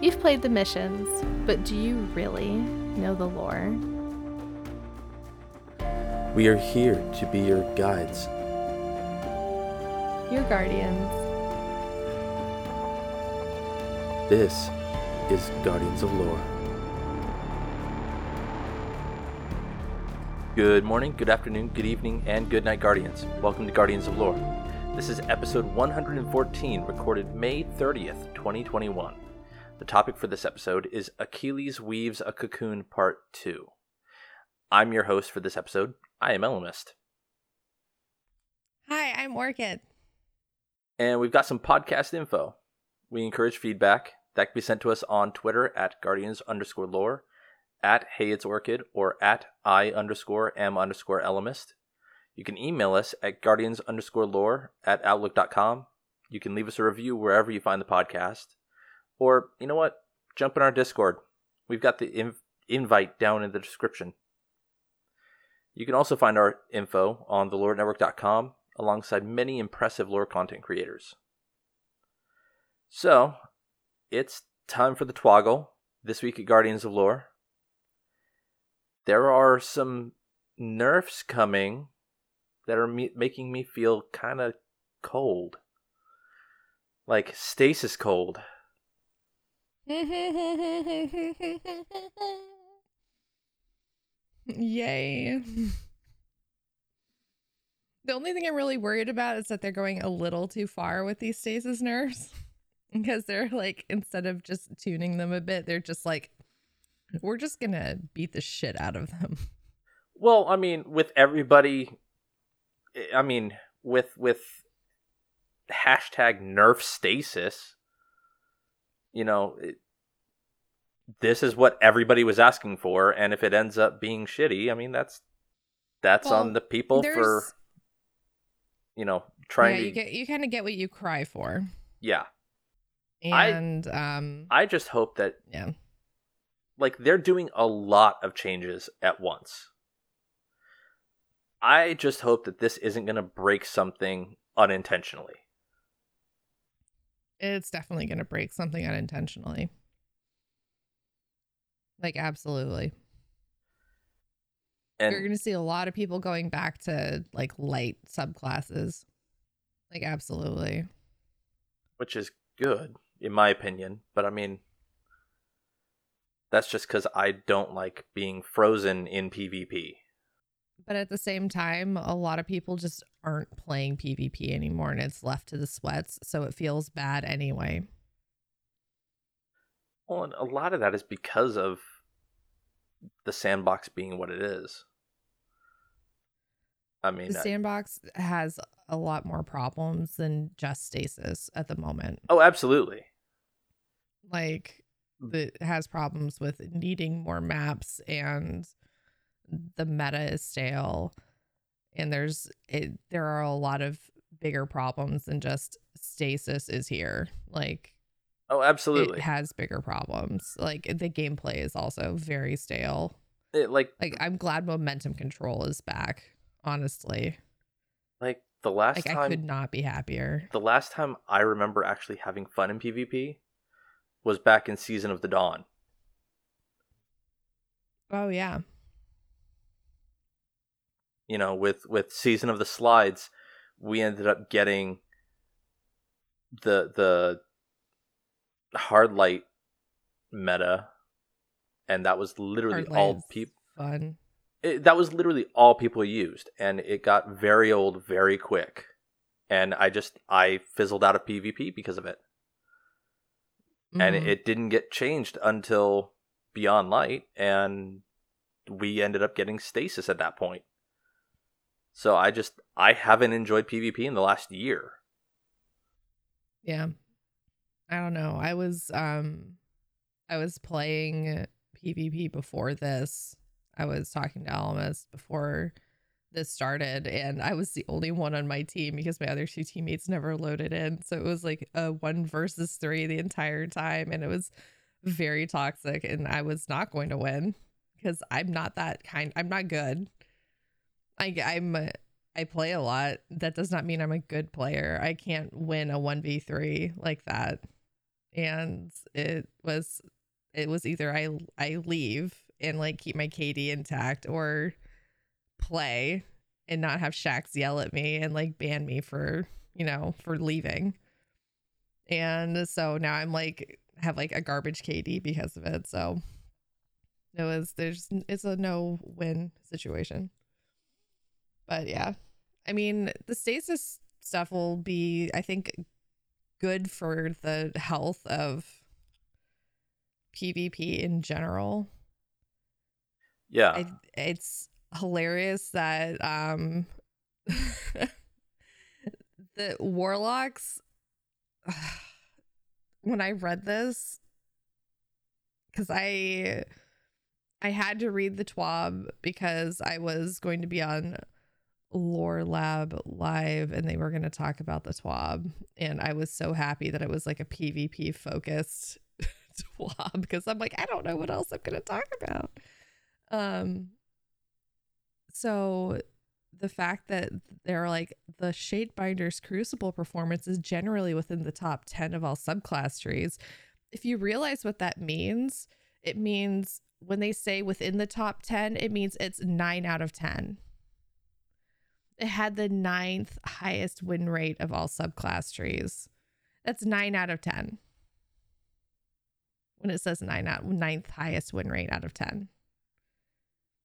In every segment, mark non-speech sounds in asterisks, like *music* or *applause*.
You've played the missions, but do you really know the lore? We are here to be your guides. Your guardians. This is Guardians of Lore. Good morning, good afternoon, good evening, and good night, Guardians. Welcome to Guardians of Lore. This is episode 114, recorded May 30th, 2021. The topic for this episode is Achilles Weaves a Cocoon Part 2. I'm your host for this episode. I am Elemist. Hi, I'm Orchid. And we've got some podcast info. We encourage feedback. That can be sent to us on Twitter at guardians underscore lore, at hey it's orchid, or at i underscore m underscore elemist. You can email us at guardians underscore lore at outlook.com. You can leave us a review wherever you find the podcast. Or, you know what? Jump in our Discord. We've got the inv- invite down in the description. You can also find our info on thelorenetwork.com alongside many impressive lore content creators. So, it's time for the twoggle this week at Guardians of Lore. There are some nerfs coming that are me- making me feel kind of cold. Like stasis cold. Yay. The only thing I'm really worried about is that they're going a little too far with these stasis nerfs. Because *laughs* they're like, instead of just tuning them a bit, they're just like, we're just gonna beat the shit out of them. Well, I mean, with everybody, I mean, with with hashtag nerf stasis, you know, it, this is what everybody was asking for, and if it ends up being shitty, I mean, that's that's Well, on the people for you know trying yeah, to you get you kind of get what you cry for. yeah. I- And um I just hope that yeah. like they're doing a lot of changes at once. I just hope that this isn't going to break something unintentionally. It's definitely gonna break something unintentionally. Like absolutely. And You're going to see a lot of people going back to like light subclasses. Like, absolutely. which is good in my opinion, but I mean that's just cuz I don't like being frozen in PvP. But at the same time, a lot of people just aren't playing PvP anymore and it's left to the sweats. So it feels bad anyway. Well, and a lot of that is because of the sandbox being what it is. I mean, The I- sandbox has a lot more problems than just stasis at the moment. oh, absolutely. Like, mm. it has problems with needing more maps and the meta is stale. And there's it, there are a lot of bigger problems than just stasis is here. Like Oh, absolutely. it has bigger problems. Like the gameplay is also very stale. It, like Like I'm glad momentum control is back. Honestly, like the last like I could not be happier. the last time I remember actually having fun in PvP was back in Season of the Dawn. Oh yeah, You know, with with Season of the Slides, we ended up getting the the hard light meta and that was literally Hard all people fun. it, that was literally all people used and it got very old very quick and i just i fizzled out of pvp because of it and it, Mhm. it didn't get changed until beyond light and we ended up getting stasis at that point so i just i haven't enjoyed pvp in the last year Yeah. I don't know. I was um I was playing PvP before this. I was talking to Almas before this started and I was the only one on my team because my other two teammates never loaded in. So it was like a 1 versus 3 the entire time and it was very toxic and I was not going to win because I'm not that kind. I'm not good. I I'm I play a lot. That does not mean I'm a good player. I can't win a 1v3 like that. and it was it was either I I leave and like keep my KD intact or play and not have Shaxx yell at me and like ban me for, you know, for leaving. And so now I'm like have like a garbage KD because of it. So it was there's it's a no win situation. But yeah. I mean, the stasis stuff will be I think good for the health of PvP in general. Yeah. I, it's hilarious that um *laughs* the warlocks *sighs* when I read this cuz I I had to read the TWAB because I was going to be on Lore Lab live and they were going to talk about the TWAB and I was so happy that it was like a PvP focused *laughs* TWAB because I'm like I don't know what else I'm going to talk about. Um so the fact that they're like the Shadebinder's Crucible performance is generally within the top 10 of all subclass trees. If you realize what that means, it means when they say within the top 10, it means it's 9 out of 10. It had the ninth highest win rate of all subclass trees. That's 9 out of 10. When it says 9 out ninth highest win rate out of 10.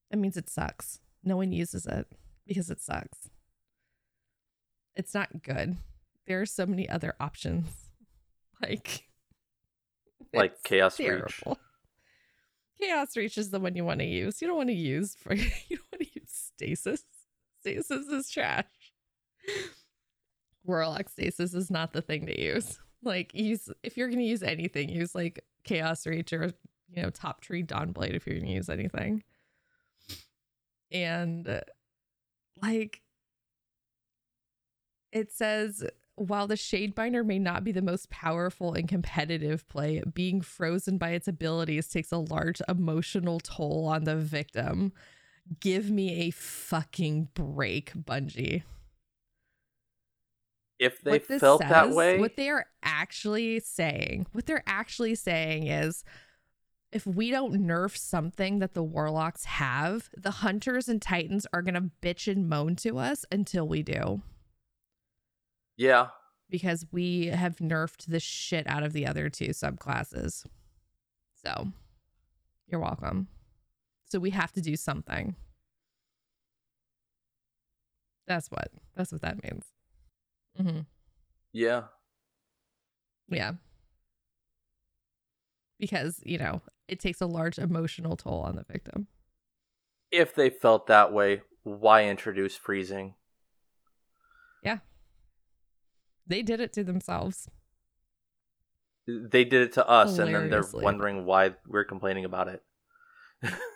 That means it sucks. No one uses it because it sucks. It's not good. There are so many other options. *laughs* Like *laughs* like Chaos Reach. Chaos Reach is the one you want to use. You don't want to use for *laughs* you don't want to use stasis. Stasis is trash. Warlock stasis is not the thing to use. Like use if you're gonna use anything, use like Chaos Reach or you know Top Tree Dawnblade if you're gonna use anything. And like it says while the Shadebinder may not be the most powerful and competitive play, being frozen by its abilities takes a large emotional toll on the victim. Give me a fucking break, Bungie. If they felt that way, What they are actually saying, what they're actually saying is if we don't nerf something that the warlocks have, the hunters and titans are going to bitch and moan to us until we do. yeah. because we have nerfed the shit out of the other two subclasses. So, you're welcome. So we have to do something. That's what. That's what that means. Mm-hmm. Yeah. Yeah. Because, you know, it takes a large emotional toll on the victim. If they felt that way, why introduce freezing? Yeah. They did it to themselves. They did it to us, and then they're wondering why we're complaining about it.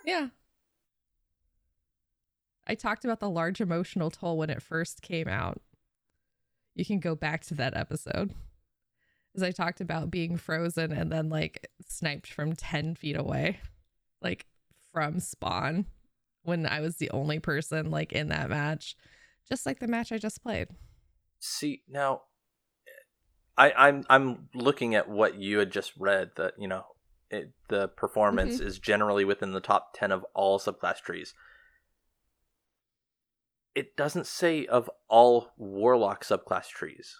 Yeah. I talked about the large emotional toll when it first came out. You can go back to that episode. As I talked about being frozen and then like sniped from 10 feet away, like from spawn when I was the only person like in that match, just like the match I just played. See now, I, I'm I'm looking at what you had just read. That you know, it, the performance mm-hmm. is generally within the top ten of all subclass trees. It doesn't say of all warlock subclass trees.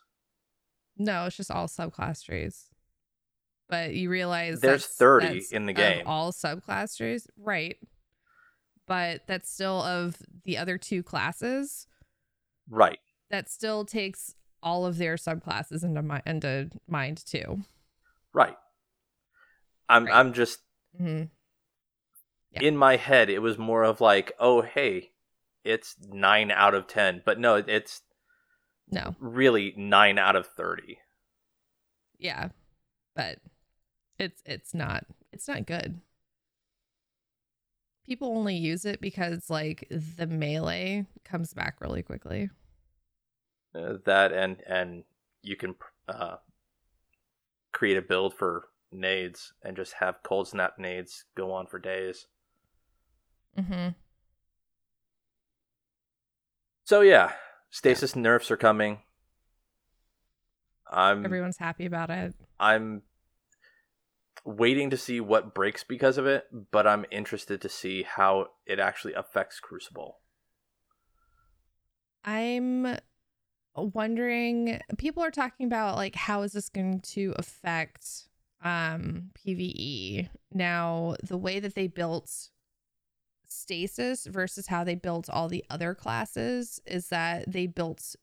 No, it's just all subclass trees. But you realize There's that's- 30 that's in the game. all subclass trees, right? But that's still of the other two classes. Right. That still takes all of their subclasses into mi- into mind too. Right. I'm Right. I'm just hmm Yeah. in my head. It was more of like, oh hey, it's nine out of ten, but no, it's No, really nine out of thirty. yeah, but it's it's not it's not good. People only use it because like the melee comes back really quickly. Uh, that and and you can uh, create a build for nades and just have cold snap nades go on for days. Mm-hmm. So yeah, stasis nerfs are coming. I'm Everyone's happy about it. I'm waiting to see what breaks because of it, but I'm interested to see how it actually affects Crucible. I'm wondering people are talking about like how is this going to affect um PvE. Now, the way that they built stasis versus how they built all the other classes is that they built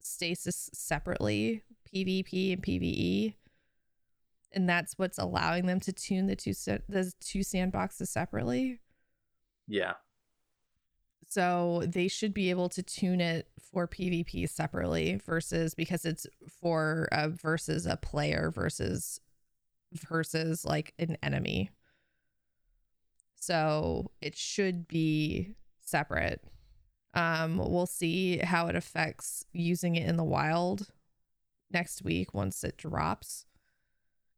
stasis separately, PvP and PvE. And that's what's allowing them to tune the two the two sandboxes separately. Yeah. So they should be able to tune it for PvP separately versus because it's for uh, versus a player versus versus like an enemy. So it should be separate. Um, we'll see how it affects using it in the wild next week once it drops.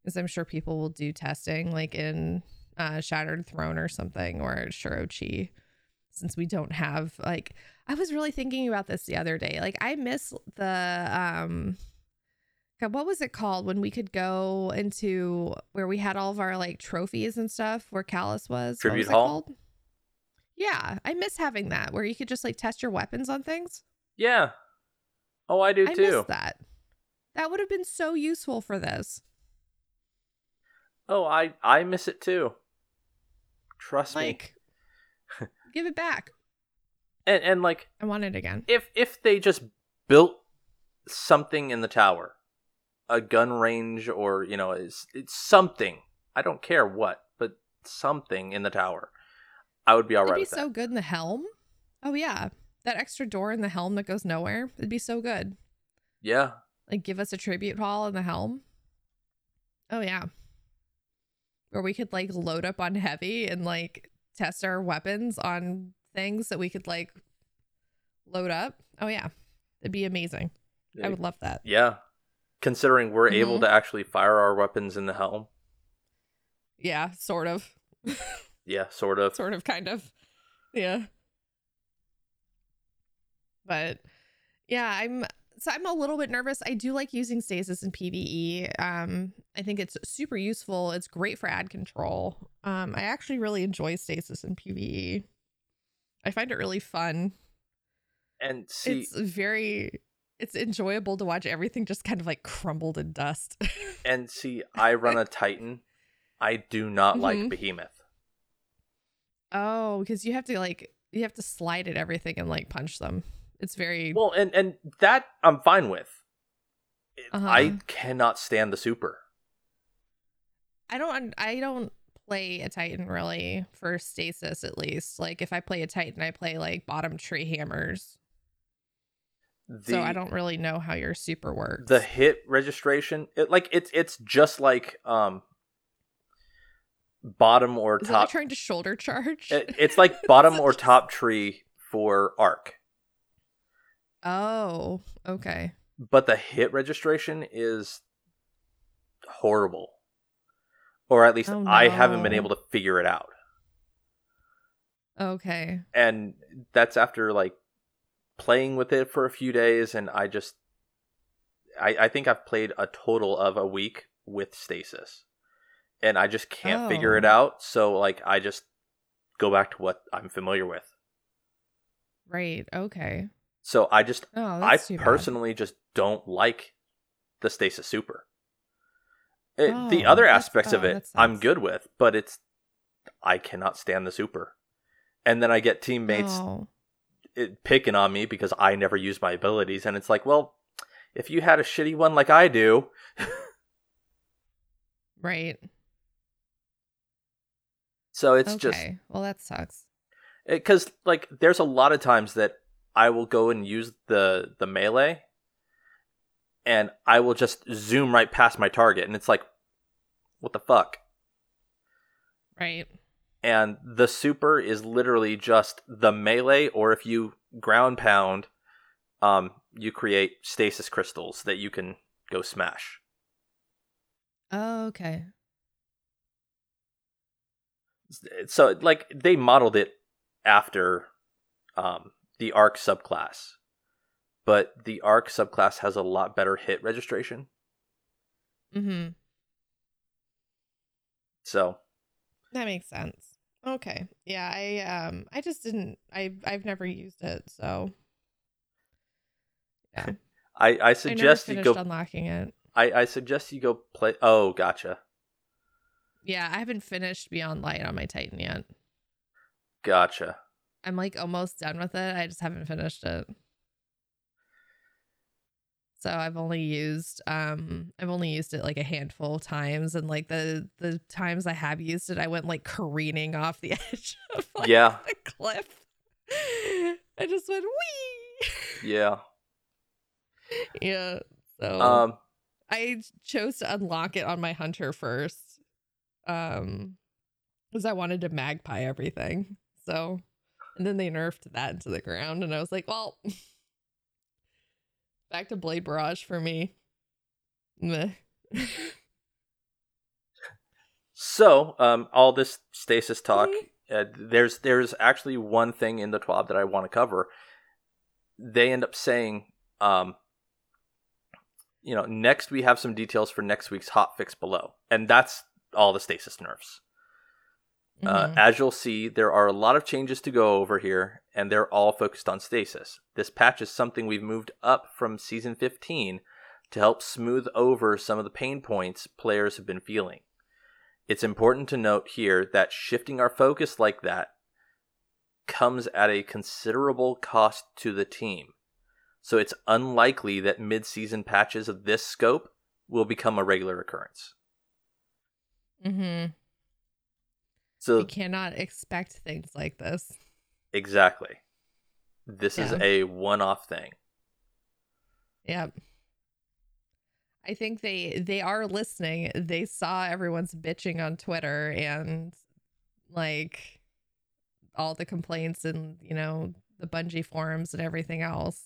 Because I'm sure people will do testing like in uh, Shattered Throne or something or Shuro Chi since we don't have like I was really thinking about this the other day. Like I miss the um God, what was it called when we could go into where we had all of our like trophies and stuff where Calus was? Tribute was Hall? called? Yeah, I miss having that where you could just like test your weapons on things. Yeah. Oh, I do I too. miss that. That would have been so useful for this. Oh, I I miss it too. Trust me. Give it back. And and like I want it again. if if they just built something in the tower, a gun range or you know it's it's something. I don't care what, but something in the tower. I would be all It'd right be so that. good in the helm. Oh yeah, that extra door in the helm that goes nowhere. It'd be so good. Yeah. Like give us a tribute hall in the helm. Oh yeah, where we could like load up on heavy and like test our weapons on things that we could like load up. Oh yeah, it'd be amazing. I would love that. Yeah. Considering we're able Mhm. to actually fire our weapons in the helm. Yeah, sort of, *laughs* Yeah, sort of. sort of, kind of. Yeah. But yeah, I'm so I'm a little bit nervous. I do like using stasis in PvE. Um, I think it's super useful. It's great for ad control. Um, I actually really enjoy stasis in PvE. I find it really fun. And see it's very it's enjoyable to watch everything just kind of like crumbled in dust. *laughs* and see I run a Titan. I do not like Mhm. Behemoth. oh, because you have to like you have to slide at everything and like punch them. It's very Well, and and that I'm fine with. Uh-huh. I cannot stand the super. I don't I don't play a Titan really for stasis at least. Like if I play a Titan, I play like bottom tree hammers. The, so I don't really know how your super works. the hit registration. It like it's it's just like um bottom or Is that like top. trying to shoulder charge? it- *laughs* it's like bottom or top tree for arc, oh, okay. but the hit registration is horrible. Or at least Oh, I haven't been able to figure it out. Okay. and that's after like playing with it for a few days and i just i i think i've played a total of a week with stasis and i just can't figure it Oh. out so like i just go back to what i'm familiar with Right. Okay. so i just Oh, i bad. personally just don't like the stasis super It- the Oh, other aspects of oh, it i'm good with but it's i cannot stand the super and then i get teammates Oh. It, picking on me because I never use my abilities, and it's like, well, if you had a shitty one like I do, Right. so it's okay. just well, that sucks. because like there's a lot of times that I will go and use the the melee, and I will just zoom right past my target, and it's like, what the fuck? Right. And the super is literally just the melee, or if you ground pound, um, you create stasis crystals that you can go smash. Oh, okay. so like they modeled it after um, the arc subclass but the arc subclass has a lot better hit registration Mm-hmm. So That makes sense. Okay. Yeah, I um I just didn't I I've never used it, so yeah. *laughs* I, I suggest I you finished go. unlocking it. I, I suggest you go play. Oh, gotcha, Yeah, I haven't finished Beyond Light on my Titan yet. gotcha. I'm like almost done with it. I just haven't finished it. So I've only used um I've only used it like a handful of times and like the the times I have used it I went like careening off the *laughs* edge of like Yeah. a cliff. I just went wee. Yeah. *laughs* yeah. So Um. I chose to unlock it on my hunter first. Um because I wanted to magpie everything. So and then they nerfed that into the ground and I was like, well *laughs* back to Blade Barrage for me. Meh. So, um, all this stasis talk. Uh, there's there's actually one thing in the TWAB that I want to cover. They end up saying, um, you know, next we have some details for next week's hot fix below, and that's all the stasis Uh, Mhm. as you'll see, there are a lot of changes to go over here, and they're all focused on stasis. This patch is something we've moved up from season 15 to help smooth over some of the pain points players have been feeling. It's important to note here that shifting our focus like that comes at a considerable cost to the team. So it's unlikely that mid season patches of this scope will become a regular occurrence. Mhm. So You cannot expect things like this. Exactly. This is a one off thing. Yep. I think they they are listening. They saw everyone's bitching on Twitter and like all the complaints and you know the Bungie forums and everything else.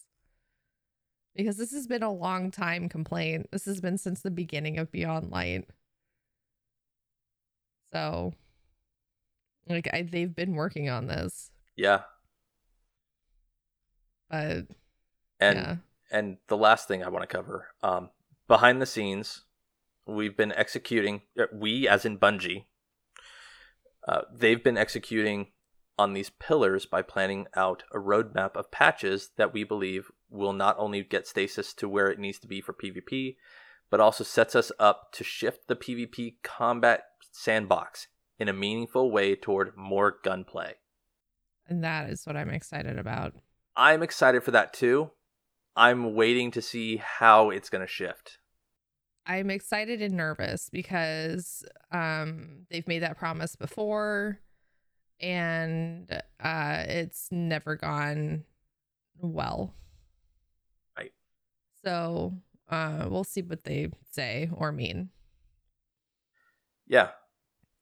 Because this has been a long time complaint. This has been since the beginning of Beyond Light. So like I, they've been working on this, Yeah. but And yeah. and the last thing I want to cover, um, behind the scenes, we've been executing. uh, We, as in Bungie, uh, they've been executing on these pillars by planning out a roadmap of patches that we believe will not only get stasis to where it needs to be for PvP, but also sets us up to shift the PvP combat sandbox in a meaningful way toward more gunplay. And that is what I'm excited about. I'm excited for that too. I'm waiting to see how it's going to shift. I'm excited and nervous because um they've made that promise before and uh it's never gone well. Right. So uh we'll see what they say or mean. Yeah,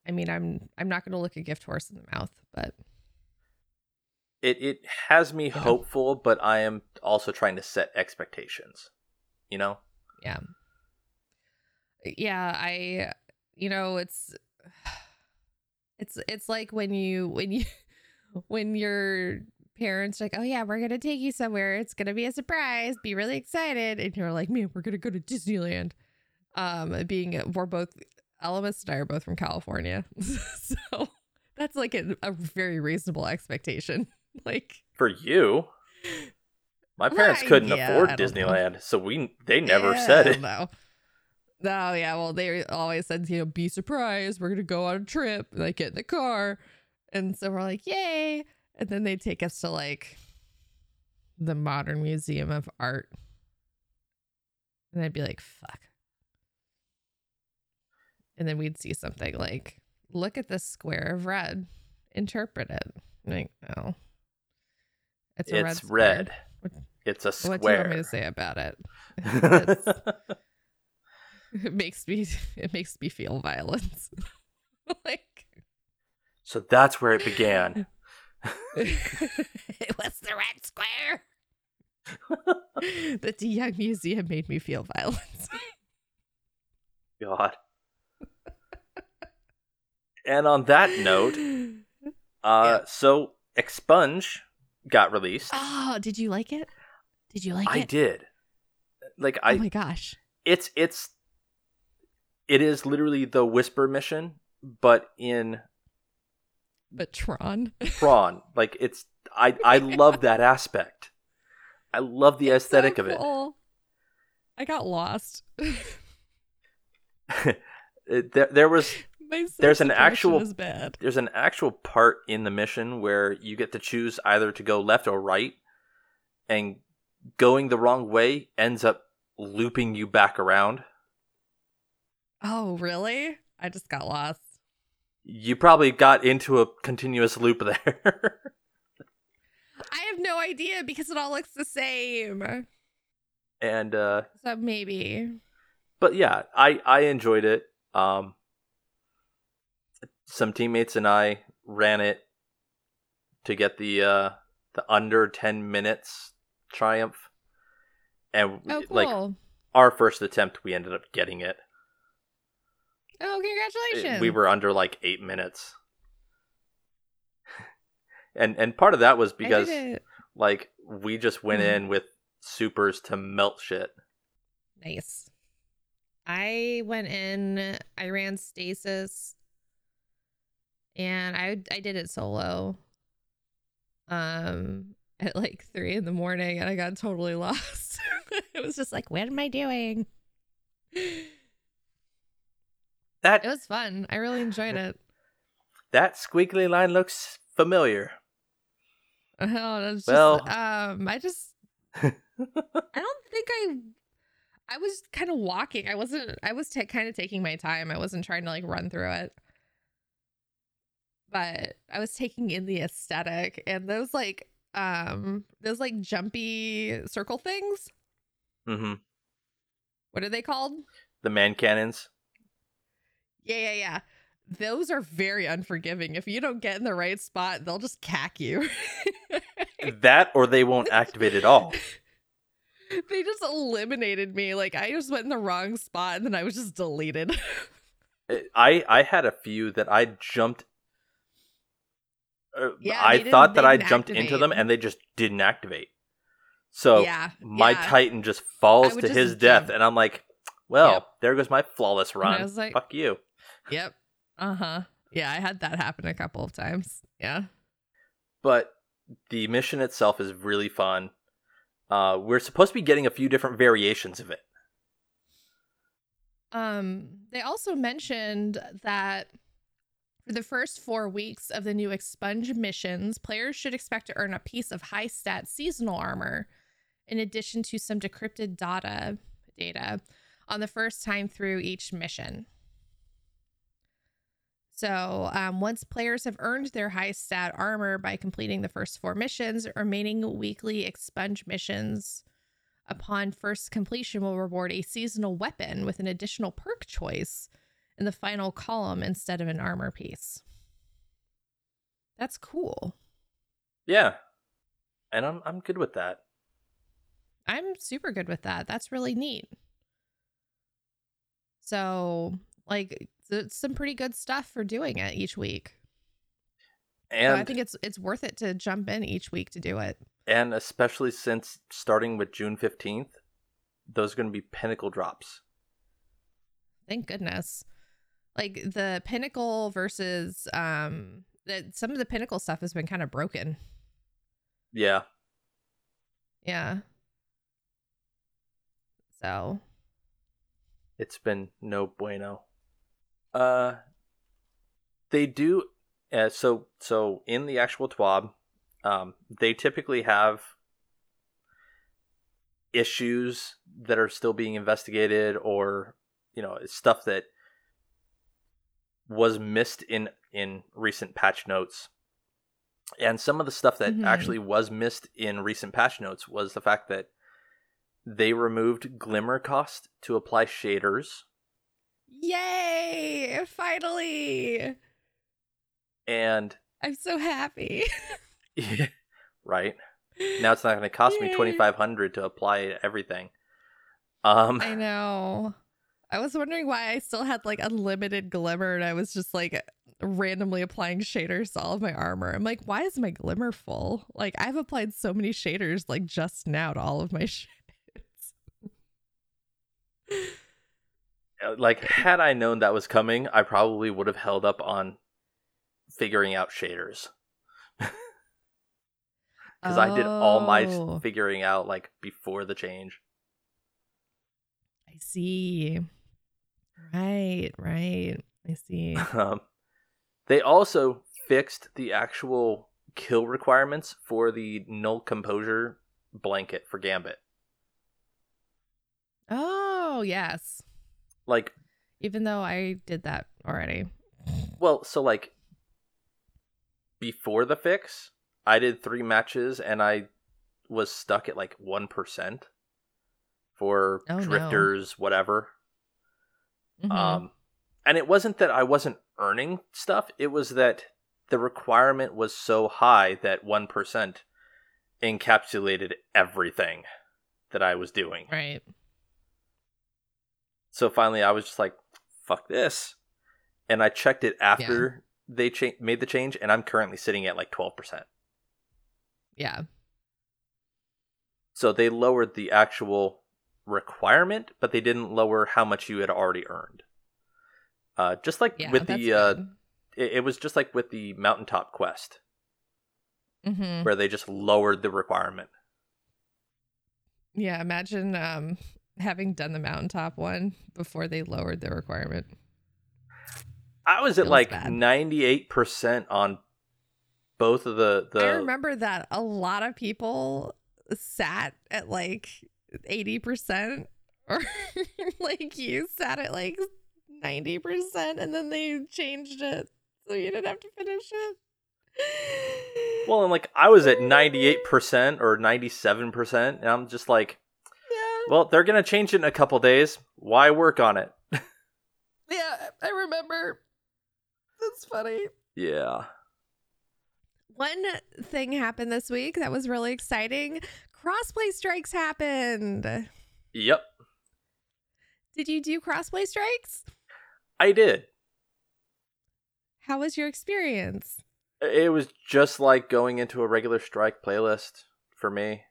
I mean I'm I'm not gonna look a gift horse in the mouth, but it it has me Yeah. hopeful, but I am also trying to set expectations. You know? yeah. Yeah, I you know, it's *sighs* it's it's like when you when you *laughs* when your parents are like, "Oh yeah, we're going to take you somewhere. It's going to be a surprise. Be really excited." And you're like, "Man, we're going to go to Disneyland." Um being we're both Elemist and I are both from California. *laughs* so that's like a, a very reasonable expectation. *laughs* Like For you, my parents Well, couldn't yeah, afford don't know. Disneyland, so we they never Yeah, said it. No. No, oh, yeah. Well, they always said, you know, be surprised. We're gonna go on a trip. Like, get in the car, and so we're like, yay! And then they take us to like the Modern Museum of Art, and I'd be like, fuck. And then we'd see something like, look at this square of red. Interpret it. I'm like, oh, it's a red. It's square. red. What- It's a What do you want me to say about it? *laughs* *laughs* It makes me it makes me feel violence. *laughs* like so that's where it began. it was the red square. the De Young Museum made me feel violence. God. And on that note, *laughs* uh, Yeah. so Expunge got released. oh, did you like it? Did you like I it? I did. Like I. Oh my gosh. it's it's, it is literally the Whisper mission, but in But Tron. *laughs* Tron, like it's I I love that *laughs* aspect. I love the It's so aesthetic of it. cool. I got lost. There, there was There's an sense of direction actual- there's an actual part in the mission where you get to choose either to go left or right and going the wrong way ends up looping you back around Oh, really? I just got lost. you probably got into a continuous loop there I have no idea because it all looks the same. and uh So maybe. but yeah i i enjoyed it um some teammates and i ran it to get the uh the under 10 minutes triumph and Oh, cool. like our first attempt we ended up getting it oh, congratulations. we were under like eight minutes *laughs* and and part of that was because like we just went Mhm. in with supers to melt shit Nice. I went in, I ran stasis and I I did it solo. Um *laughs* at like three in the morning and I got totally *laughs* lost. *laughs* it was just like, what am I doing? That it was fun. I really enjoyed it. that squiggly line looks familiar Oh, that's just, Well- um, I just, I don't think I, I was kind of walking. I wasn't. I was ta kind of taking my time. I wasn't trying to like run through it, but I was taking in the aesthetic and those like, um, those like jumpy circle things. Mm-hmm. What are they called? the man cannons Yeah, yeah, yeah. Those are very unforgiving. If you don't get in the right spot, they'll just cack you. *laughs* that or they won't activate at all *laughs* they just eliminated me. Like I just went in the wrong spot and then I was just deleted. *laughs* i i had a few that i jumped uh, Yeah, i thought that i jumped into them and they just didn't activate so yeah. my yeah. titan just falls to just his death and i'm like well Yep. there goes my flawless And I was like- fuck you Yep. Uh huh. Yeah, I had that happen a couple of times. Yeah. but the mission itself is really fun uh, we're supposed to be getting a few different variations of it Um, they also mentioned that for the first four weeks of the new expunge missions, players should expect to earn a piece of high stat seasonal armor, in addition to some decrypted data data on the first time through each mission. So, um, once players have earned their high stat armor by completing the first four missions, remaining weekly expunge missions upon first completion will reward a seasonal weapon with an additional perk choice in the final column instead of an armor piece. That's cool. yeah and i'm i'm good with that I'm super good with that. That's really neat. So, like, it's some pretty good stuff for doing it each week. So and I think it's it's worth it to jump in each week to do it. and especially since starting with june 15th those are going to be pinnacle drops Thank goodness. Like the pinnacle versus um that some of the pinnacle stuff has been kind of broken. yeah Yeah. So, it's been no bueno uh they do uh, so so in the actual twab um they typically have issues that are still being investigated or you know stuff that was missed in in recent patch notes and some of the stuff that Mhm. actually was missed in recent patch notes was the fact that they removed glimmer cost to apply shaders yay! Finally. and I'm so happy. *laughs* right now it's not going to cost me *laughs* 2500 to apply everything um I know. I was wondering why I still had like unlimited glimmer and I was just like randomly applying shaders to all of my armor. I'm like, why is my glimmer full? Like I've applied so many shaders like just now to all of my *laughs* shits. uh, like had I known that was coming, I probably would have held up on figuring out shaders. *laughs* Because I did all my Oh, figuring out like before the change. I see. Right, right. I see. *laughs* Um, they also fixed the actual kill requirements for the null composure blanket for Gambit. Oh, yes. Like, Even though I did that already. well, so like before the fix, I did three matches and I was stuck at like one percent for Oh, no. drifters, whatever. Mhm. Um, and it wasn't that I wasn't earning stuff; it was that the requirement was so high that one percent encapsulated everything that I was doing. right. So finally, I was just like, "Fuck this," and I checked it after they cha- made the change, and I'm currently sitting at like twelve percent. Yeah. So they lowered the actual requirement, but they didn't lower how much you had already earned. Uh, just like Yeah. with the, uh, it, it was just like with the mountaintop quest, Mhm. where they just lowered the requirement. Yeah, imagine um having done the mountaintop one before they lowered the requirement. I was at like ninety eight percent on both of the the. I remember that a lot of people sat at like 80% or *laughs* like you sat at like 90% and then they changed it so you didn't have to finish it. *laughs* Well, and like I was at ninety eight percent or ninety seven percent, and I'm just like, yeah. well, they're gonna change it in a couple days. Why work on it? *laughs* Yeah, I remember. That's funny. Yeah. One thing happened this week that was really exciting. Crossplay strikes happened. Yep. Did you do crossplay strikes? I did. How was your experience? It was just like going into a regular strike playlist for me.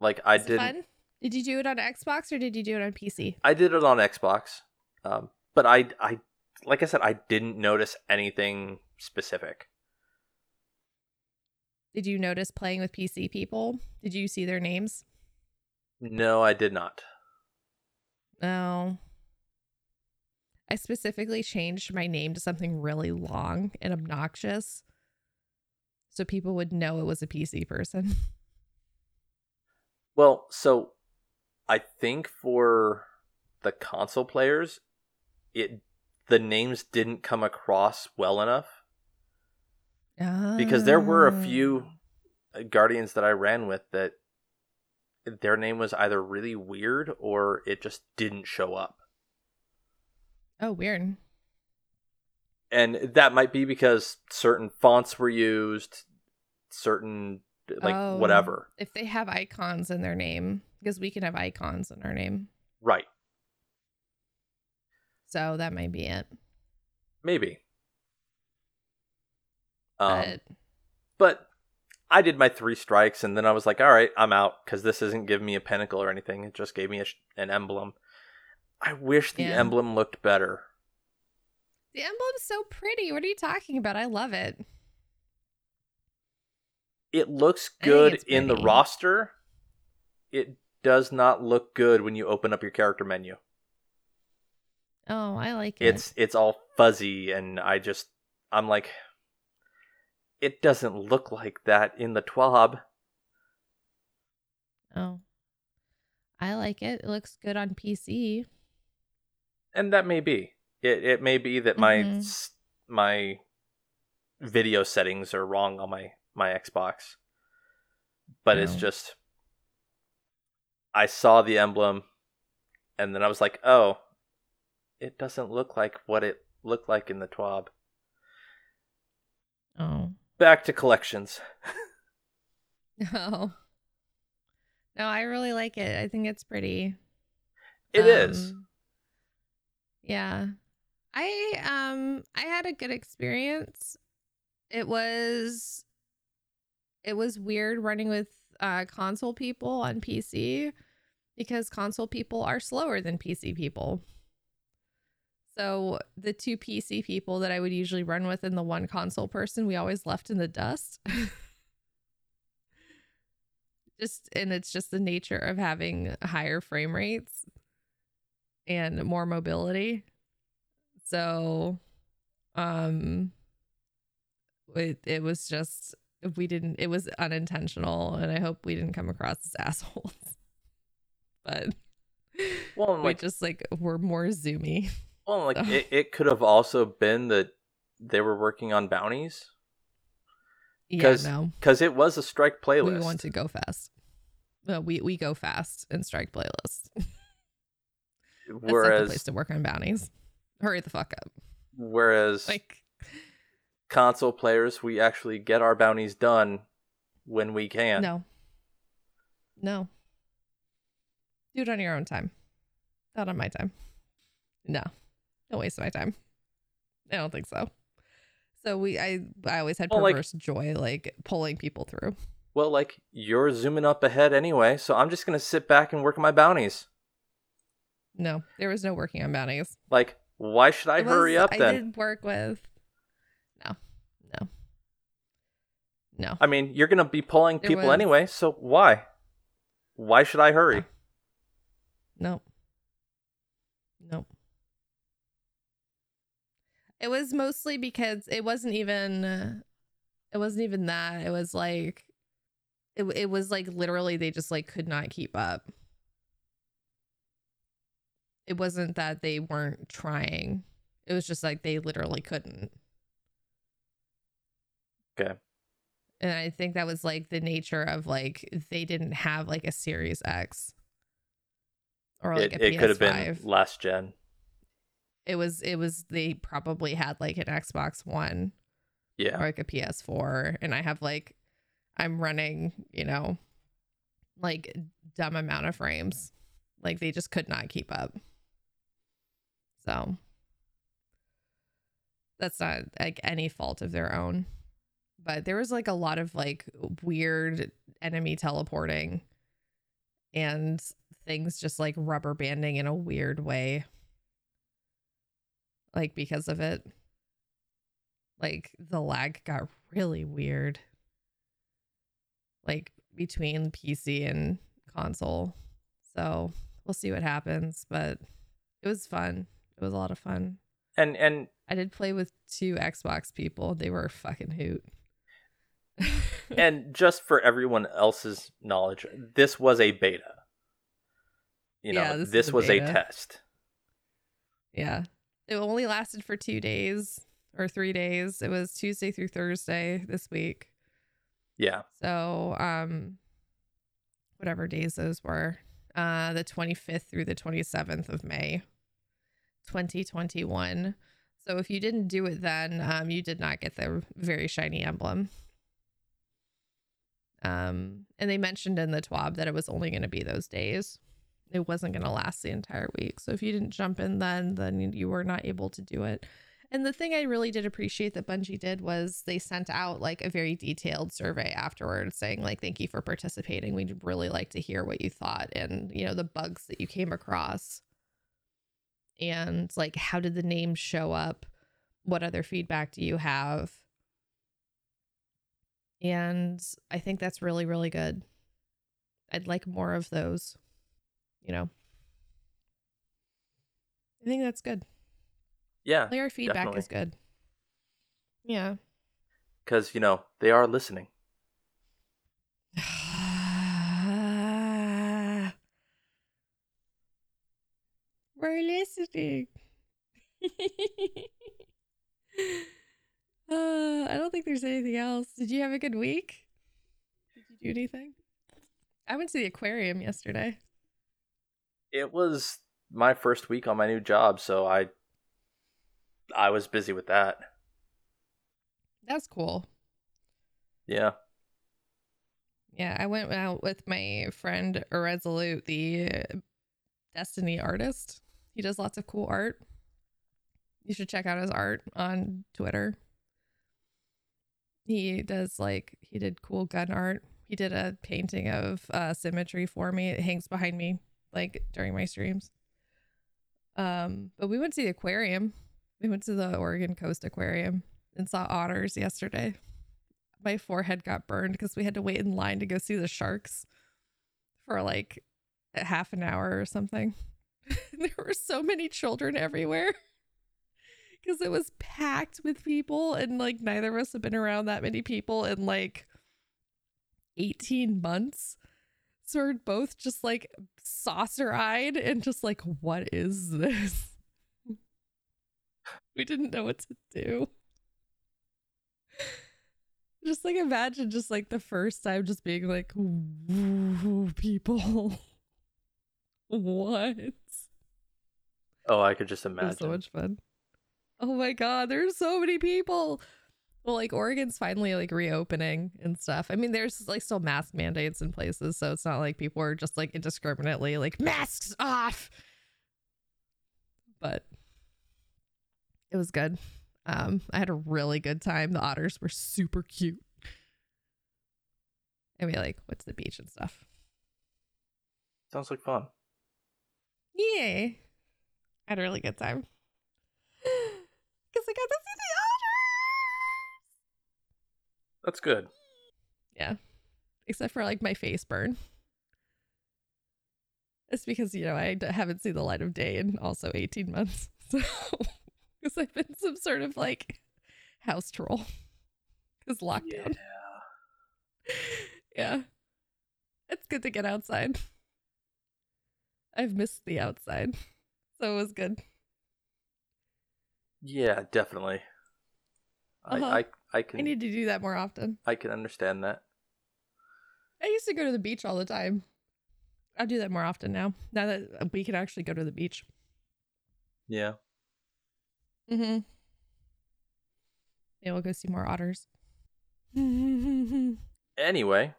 Like I did fun? Did you do it on Xbox or did you do it on PC? I did it on Xbox. Um but I I like I said I didn't notice anything specific. Did you notice playing with PC people? Did you see their names? No, I did not. No. I specifically changed my name to something really long and obnoxious so people would know it was a PC person. *laughs* Well, so I think for the console players, it the names didn't come across well enough because there were a Ah. few uh, guardians that I ran with that their name was either really weird or it just didn't show up. Oh, weird. And that might be because certain fonts were used, certain like Oh, whatever. If they have icons in their name, because we can have icons in our name. Right. So that might be it. Maybe. Um, But but I did my three strikes and then I was like, all right, I'm out because this isn't giving me a pinnacle or anything. It just gave me a, sh- an emblem. I wish the Yeah. emblem looked better. the emblem's so pretty. What are you talking about? I love it. It looks good in the roster. It does not look good when you open up your character menu. Oh, I like it. It's it's all fuzzy and I just I'm like it doesn't look like that in the TWAB. oh, I like it. It looks good on PC. and that may be it. It may be that my Mhm. s my video settings are wrong on my my Xbox, but it's Oh. just I saw the emblem, and then I was like, oh, it doesn't look like what it looked like in the TWAB. Oh, Back to collections. no, *laughs* no, I really like it. I think it's pretty. It is. Um, Yeah. I um I had a good experience. It was it was weird running with uh console people on PC because console people are slower than PC people. So the two PC people that I would usually run with and the one console person, we always left in the dust. *laughs* just and it's just the nature of having higher frame rates and more mobility. So um it it was just we didn't it was unintentional and I hope we didn't come across as *laughs* assholes. But Well, we like, just like were more zoomy. *laughs* well, like it, it could have also been that they were working on bounties Yeah, 'Cause no. because it was a strike playlist. We want to go fast. Well, we we go fast and strike playlists. *laughs* That's not the whereas, place to work on bounties. Hurry the fuck up. whereas Like console players, we actually get our bounties done when we can. no. No. Do it on your own time. Not on my time. No. Don't waste my time. I don't think so. So we I I always had Well, like- perverse joy like pulling people through. Well, like you're zooming up ahead anyway, so I'm just gonna sit back and work on my bounties. No, there was no working on bounties. Like, why should I It hurry was- up I then? did work with no. No. No. I mean, you're gonna be pulling There people was- anyway, so why? Why should I hurry? Nope. Nope. It was mostly because it wasn't even uh, it wasn't even that. It was like it it was like literally they just like could not keep up. It wasn't that they weren't trying. It was just like they literally couldn't. Okay. And I think that was like the nature of like they didn't have like a Series X or like it a it could have been PS5 last gen. it was it was they probably had like an Xbox One Yeah. or like a PS4 and I have like I'm running, you know, like dumb amount of frames. Like they just could not keep up. So that's not like any fault of their own. But there was like a lot of like weird enemy teleporting and things just like rubber banding in a weird way. Like because of it. Like the lag got really weird. Like between PC and console. So we'll see what happens. But it was fun. It was a lot of fun. And and I did play with two Xbox people. They were a fucking hoot. *laughs* and just for everyone else's knowledge, this was a beta. You know, Yeah, this this, is a was a test. yeah. It only lasted for two days or three days. It was Tuesday through Thursday this week. Yeah. So, um, whatever days those were, uh, the 25th through the 27th of May, 2021. So, if you didn't do it then, um, you did not get the very shiny emblem. Um, and they mentioned in the TWAB that it was only going to be those days. It wasn't going to last the entire week. So, if you didn't jump in then, then you were not able to do it. And the thing I really did appreciate that Bungie did was they sent out like a very detailed survey afterwards saying like thank you for participating. We'd really like to hear what you thought and you know the bugs that you came across. And like how did the name show up? What other feedback do you have? And I think that's really really good. I'd like more of those. You know. I think that's good. Yeah. Player feedback definitely. is good. Yeah. Because, you know, they are listening. *sighs* We're listening. *laughs* uh, I don't think there's anything else. Did you have a good week? Did you do anything? I went to the aquarium yesterday. It was my first week on my new job, so I I was busy with that. That's cool. Yeah. Yeah, I went out with my friend Irresolute, the Destiny artist. He does lots of cool art. You should check out his art on Twitter. He does like he did cool gun art. He did a painting of uh symmetry for me. It hangs behind me like during my streams. Um, but we went to the aquarium. We went to the Oregon Coast Aquarium and saw otters yesterday. My forehead got burned because we had to wait in line to go see the sharks for like half an hour or something. *laughs* there were so many children everywhere *laughs* because it was packed with people, and like neither of us have been around that many people in like 18 months. We're both just like saucer eyed and just like, what is this? *laughs* we didn't know what to do. Just like imagine just like the first time just being like, "Ooh, people. *laughs* what? Oh, I could just imagine. so much fun. Oh my god, there's so many people. Well, like Oregon's finally like reopening and stuff. I mean, there's like still mask mandates in places, so it's not like people are just like indiscriminately like masks off. But it was good. Um, I had a really good time. The otters were super cute. And we like went to the beach and stuff. Sounds like fun. Yeah. I had a really good time. *gasps* Because I got to That's good. Yeah. Except for like my face burn. It's because, you know, I haven't seen the light of day in also 18 months. *laughs* So, because I've been some sort of like house troll. Because lockdown. Yeah. *laughs* yeah. It's good to get outside. I've missed the outside. So it was good. Yeah, definitely. Uh-huh. I, I I can I need to do that more often. I can understand that. I used to go to the beach all the time. I'll do that more often now. Now that we can actually go to the beach. Yeah. Mm-hmm. Yeah, we'll go see more otters. *laughs* Anyway.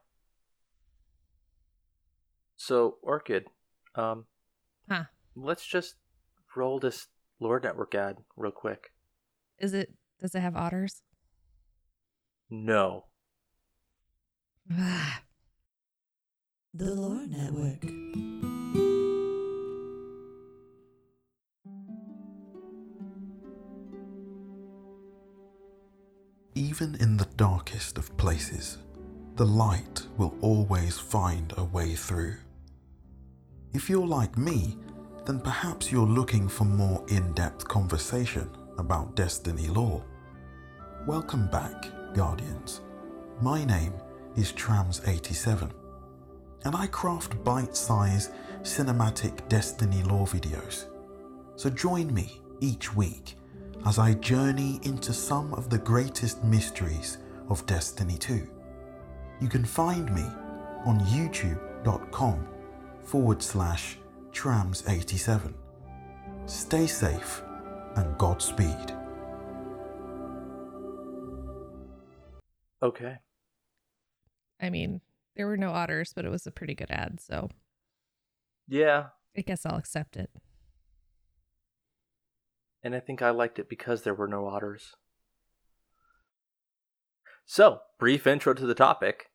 So Orchid, um Huh. let's just roll this Lore Network ad real quick. Is it? Does it have otters? No. Ah, The Lore Network. Even in the darkest of places, the light will always find a way through. If you're like me, then perhaps you're looking for more in depth conversation about Destiny lore. Welcome back, Guardians. My name is Trams87, and I craft bite sized cinematic Destiny lore videos. So join me each week as I journey into some of the greatest mysteries of Destiny 2. You can find me on youtube.com forward slash trams87. Stay safe and Godspeed. Okay. I mean, there were no otters, but it was a pretty good ad, so Yeah, I guess I'll accept it. and I think I liked it because there were no otters. So, brief intro to the topic.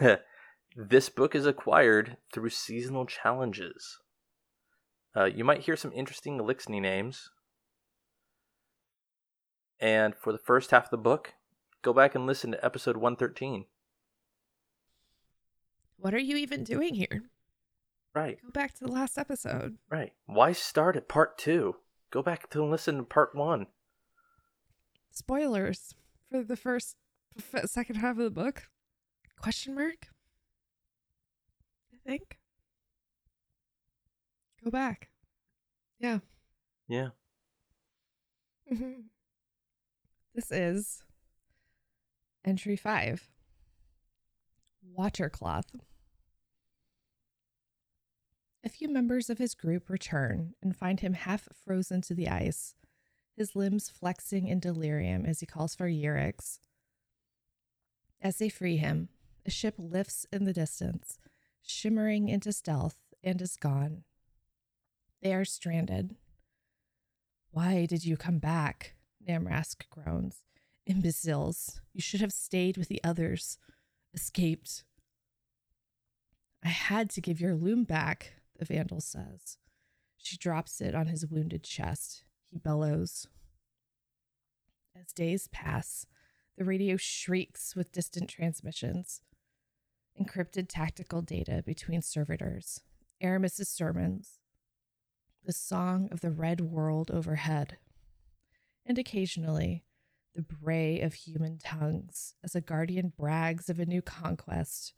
*laughs* this book is acquired through seasonal challenges. Uh, you might hear some interesting Eliksni names. And for the first half of the book, go back and listen to episode 113. What are you even doing here? Right, Go back to the last episode. right. Why start at part two? Go back to listen to part one. Spoilers for the first, second half of the book? Question mark? I think. Go back. Yeah. Yeah. Mm-hmm. *laughs* This is entry five Watercloth. A few members of his group return and find him half frozen to the ice, his limbs flexing in delirium as he calls for Urix. As they free him, a ship lifts in the distance, shimmering into stealth, and is gone. They are stranded. Why did you come back? Namrask groans. Imbeciles, you should have stayed with the others. Escaped. I had to give your loom back, the vandal says. She drops it on his wounded chest. He bellows. As days pass, the radio shrieks with distant transmissions, encrypted tactical data between servitors, Eramis's sermons, the song of the red world overhead, and occasionally the bray of human tongues as a guardian brags of a new conquest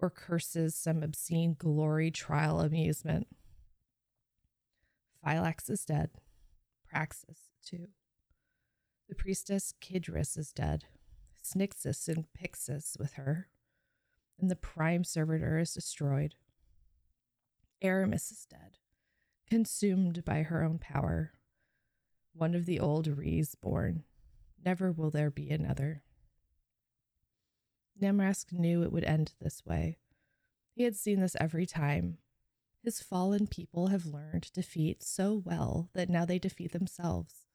or curses some obscene glory trial amusement. Phylaks is dead. Praksis, too. The priestess Kridis is dead. Snixus and Pixis with her. And the prime servitor is destroyed. Eramis is dead, consumed by her own power. One of the old Rees born. Never will there be another. Namrask knew it would end this way. He had seen this every time. His fallen people have learned defeat so well that now they defeat themselves.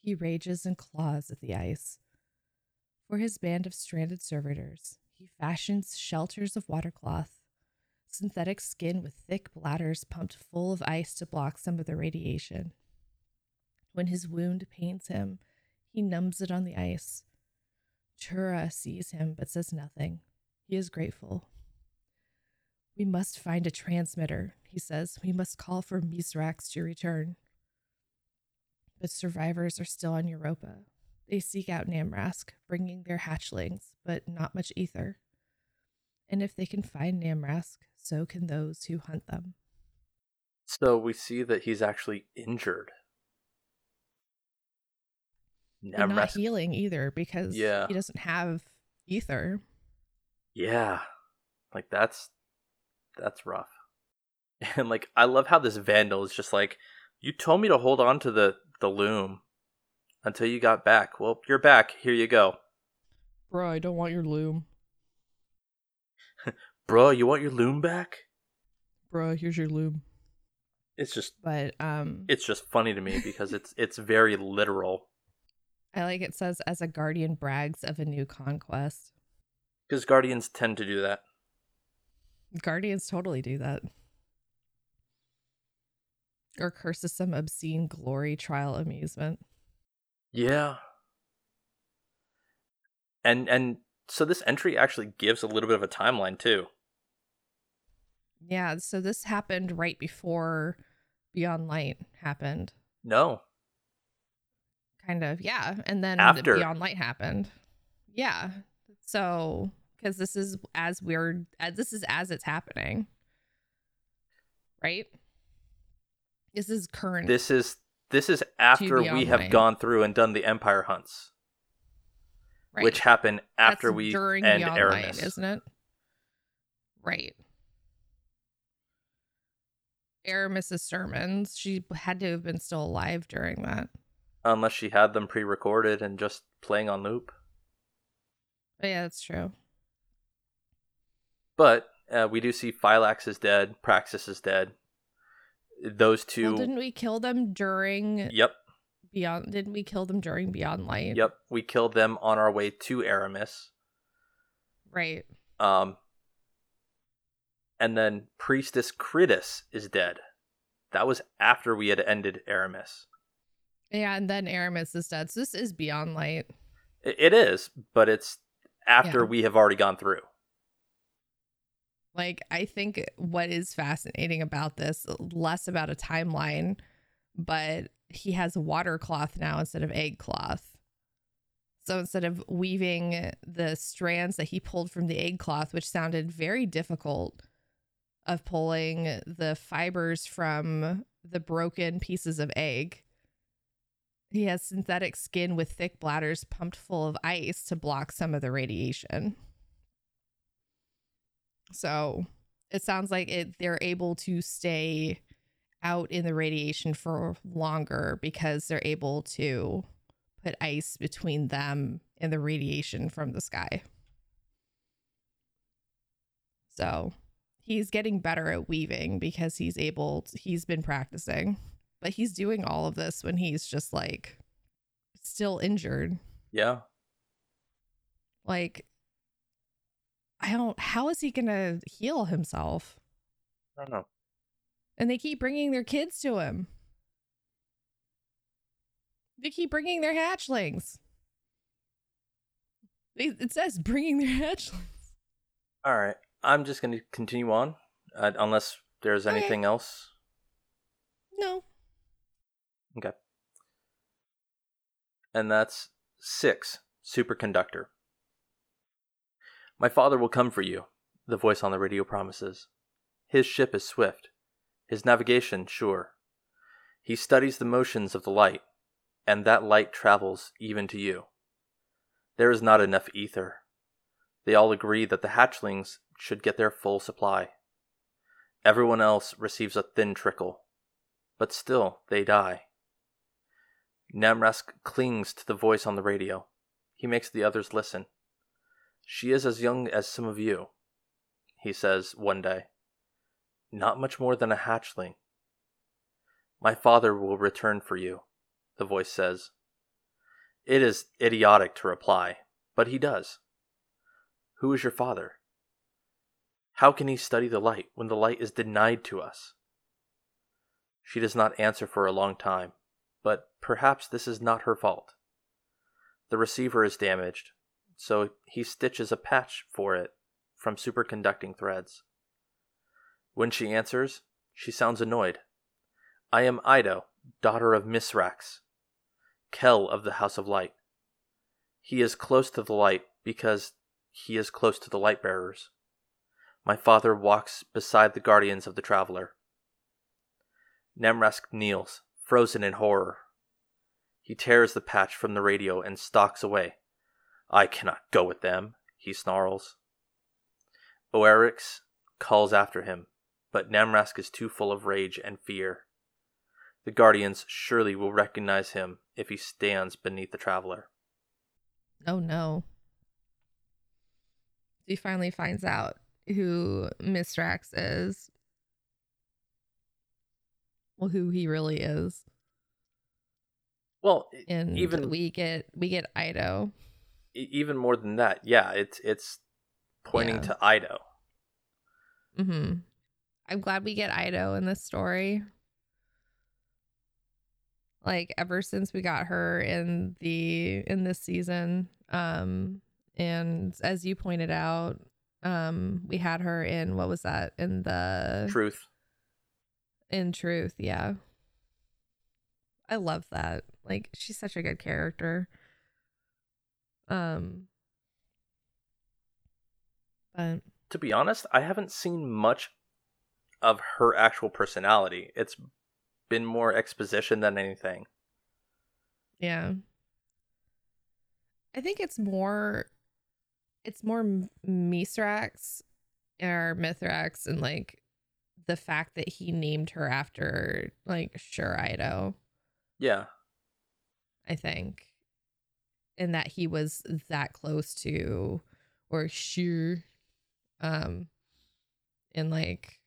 He rages and claws at the ice. For his band of stranded servitors, he fashions shelters of watercloth, synthetic skin with thick bladders pumped full of ice to block some of the radiation. When his wound pains him, he numbs it on the ice. Chura sees him but says nothing. He is grateful. We must find a transmitter, he says. We must call for Mizrax to return. But survivors are still on Europa. They seek out Namrask, bringing their hatchlings, but not much ether. And if they can find Namrask, so can those who hunt them. So we see that he's actually injured. But not Namrask- healing either because Yeah. he doesn't have ether. Yeah. Like that's that's rough. *laughs* And like I love how this vandal is just like, you told me to hold on to the the loom until you got back. Well, you're back. Here you go. Bro, I don't want your loom. *laughs* Bro, you want your loom back? Bro, here's your loom. It's just But um it's just funny to me because it's it's very literal. I like it says as a guardian brags of a new conquest. Because guardians tend to do that. Guardians totally do that. Or curses some obscene glory trial amusement. Yeah. And and so this entry actually gives a little bit of a timeline too. Yeah, so this happened right before Beyond Light happened. No. Kind of, yeah. And then After. Beyond Light happened. Yeah. So, because this is as we're, as uh, this is as it's happening. Right? This is current. This is this is after we have Light. gone through and done the Empire hunts, right. which happen after That's we during end Beyond Eramis. Light, isn't it? Right. Eramis's sermons. She had to have been still alive during that. Unless she had them pre-recorded and just playing on loop. But yeah, that's true. But uh, we do see Phylaks is dead, Praksis is dead. Those two. Well, didn't we kill them during Yep, Beyond? Didn't we kill them during Beyond Light? yep. We killed them on our way to Eramis. Right. Um, and then Priestess Kridis is dead. That was after we had ended Eramis. Yeah, and then Eramis is dead. So this is Beyond Light. It is, but it's after Yeah. we have already gone through. Like, I think what is fascinating about this, less about a timeline, but he has water cloth now instead of egg cloth. So instead of weaving the strands that he pulled from the egg cloth, which sounded very difficult, of pulling the fibers from the broken pieces of egg, he has synthetic skin with thick bladders pumped full of ice to block some of the radiation. So it sounds like it they're able to stay out in the radiation for longer because they're able to put ice between them and the radiation from the sky. So he's getting better at weaving because he's able to, he's been practicing. But he's doing all of this when he's just like still injured. Yeah. Like I don't how is he going to heal himself? I don't know. And they keep bringing their kids to him. They keep bringing their hatchlings. It says bringing their *laughs* hatchlings. All right. I'm just going to continue on uh, unless there's Okay. anything else. No. Okay. And that's six, superconductor. My father will come for you, the voice on the radio promises. His ship is swift, his navigation sure. He studies the motions of the light, and that light travels even to you. There is not enough ether. They all agree that the hatchlings should get their full supply. Everyone else receives a thin trickle, but still they die. Namrask clings to the voice on the radio. He makes the others listen. She is as young as some of you, he says one day. Not much more than a hatchling. My father will return for you, the voice says. It is idiotic to reply, but he does. Who is your father? How can he study the light when the light is denied to us? She does not answer for a long time, but perhaps this is not her fault. The receiver is damaged, so he stitches a patch for it from superconducting threads. When she answers, she sounds annoyed. I am Eido, daughter of Misrax, Kell of the House of Light. He is close to the light because he is close to the light bearers. My father walks beside the guardians of the traveler. Namrask kneels, frozen in horror. He tears the patch from the radio and stalks away. I cannot go with them, he snarls. Oerix calls after him, but Namrask is too full of rage and fear. The guardians surely will recognize him if he stands beneath the traveler. Oh no. He finally finds out who Mistrax is. Who he really is. Well, And even we get we get Eido. even more than that, yeah, it's it's pointing Yeah. to Eido. Mm-hmm. I'm glad we get Eido in this story. Like ever since we got her in the in this season, um, and as you pointed out, um, we had her in what was that in the Truth. In truth, yeah. I love that. Like she's such a good character. Um, but To be honest, I haven't seen much of her actual personality. It's been more exposition than anything. Yeah. I think it's more it's more Misrax or Mithrax and like the fact that he named her after like Sure Ido, Yeah. I think. And that he was that close to or sure um and like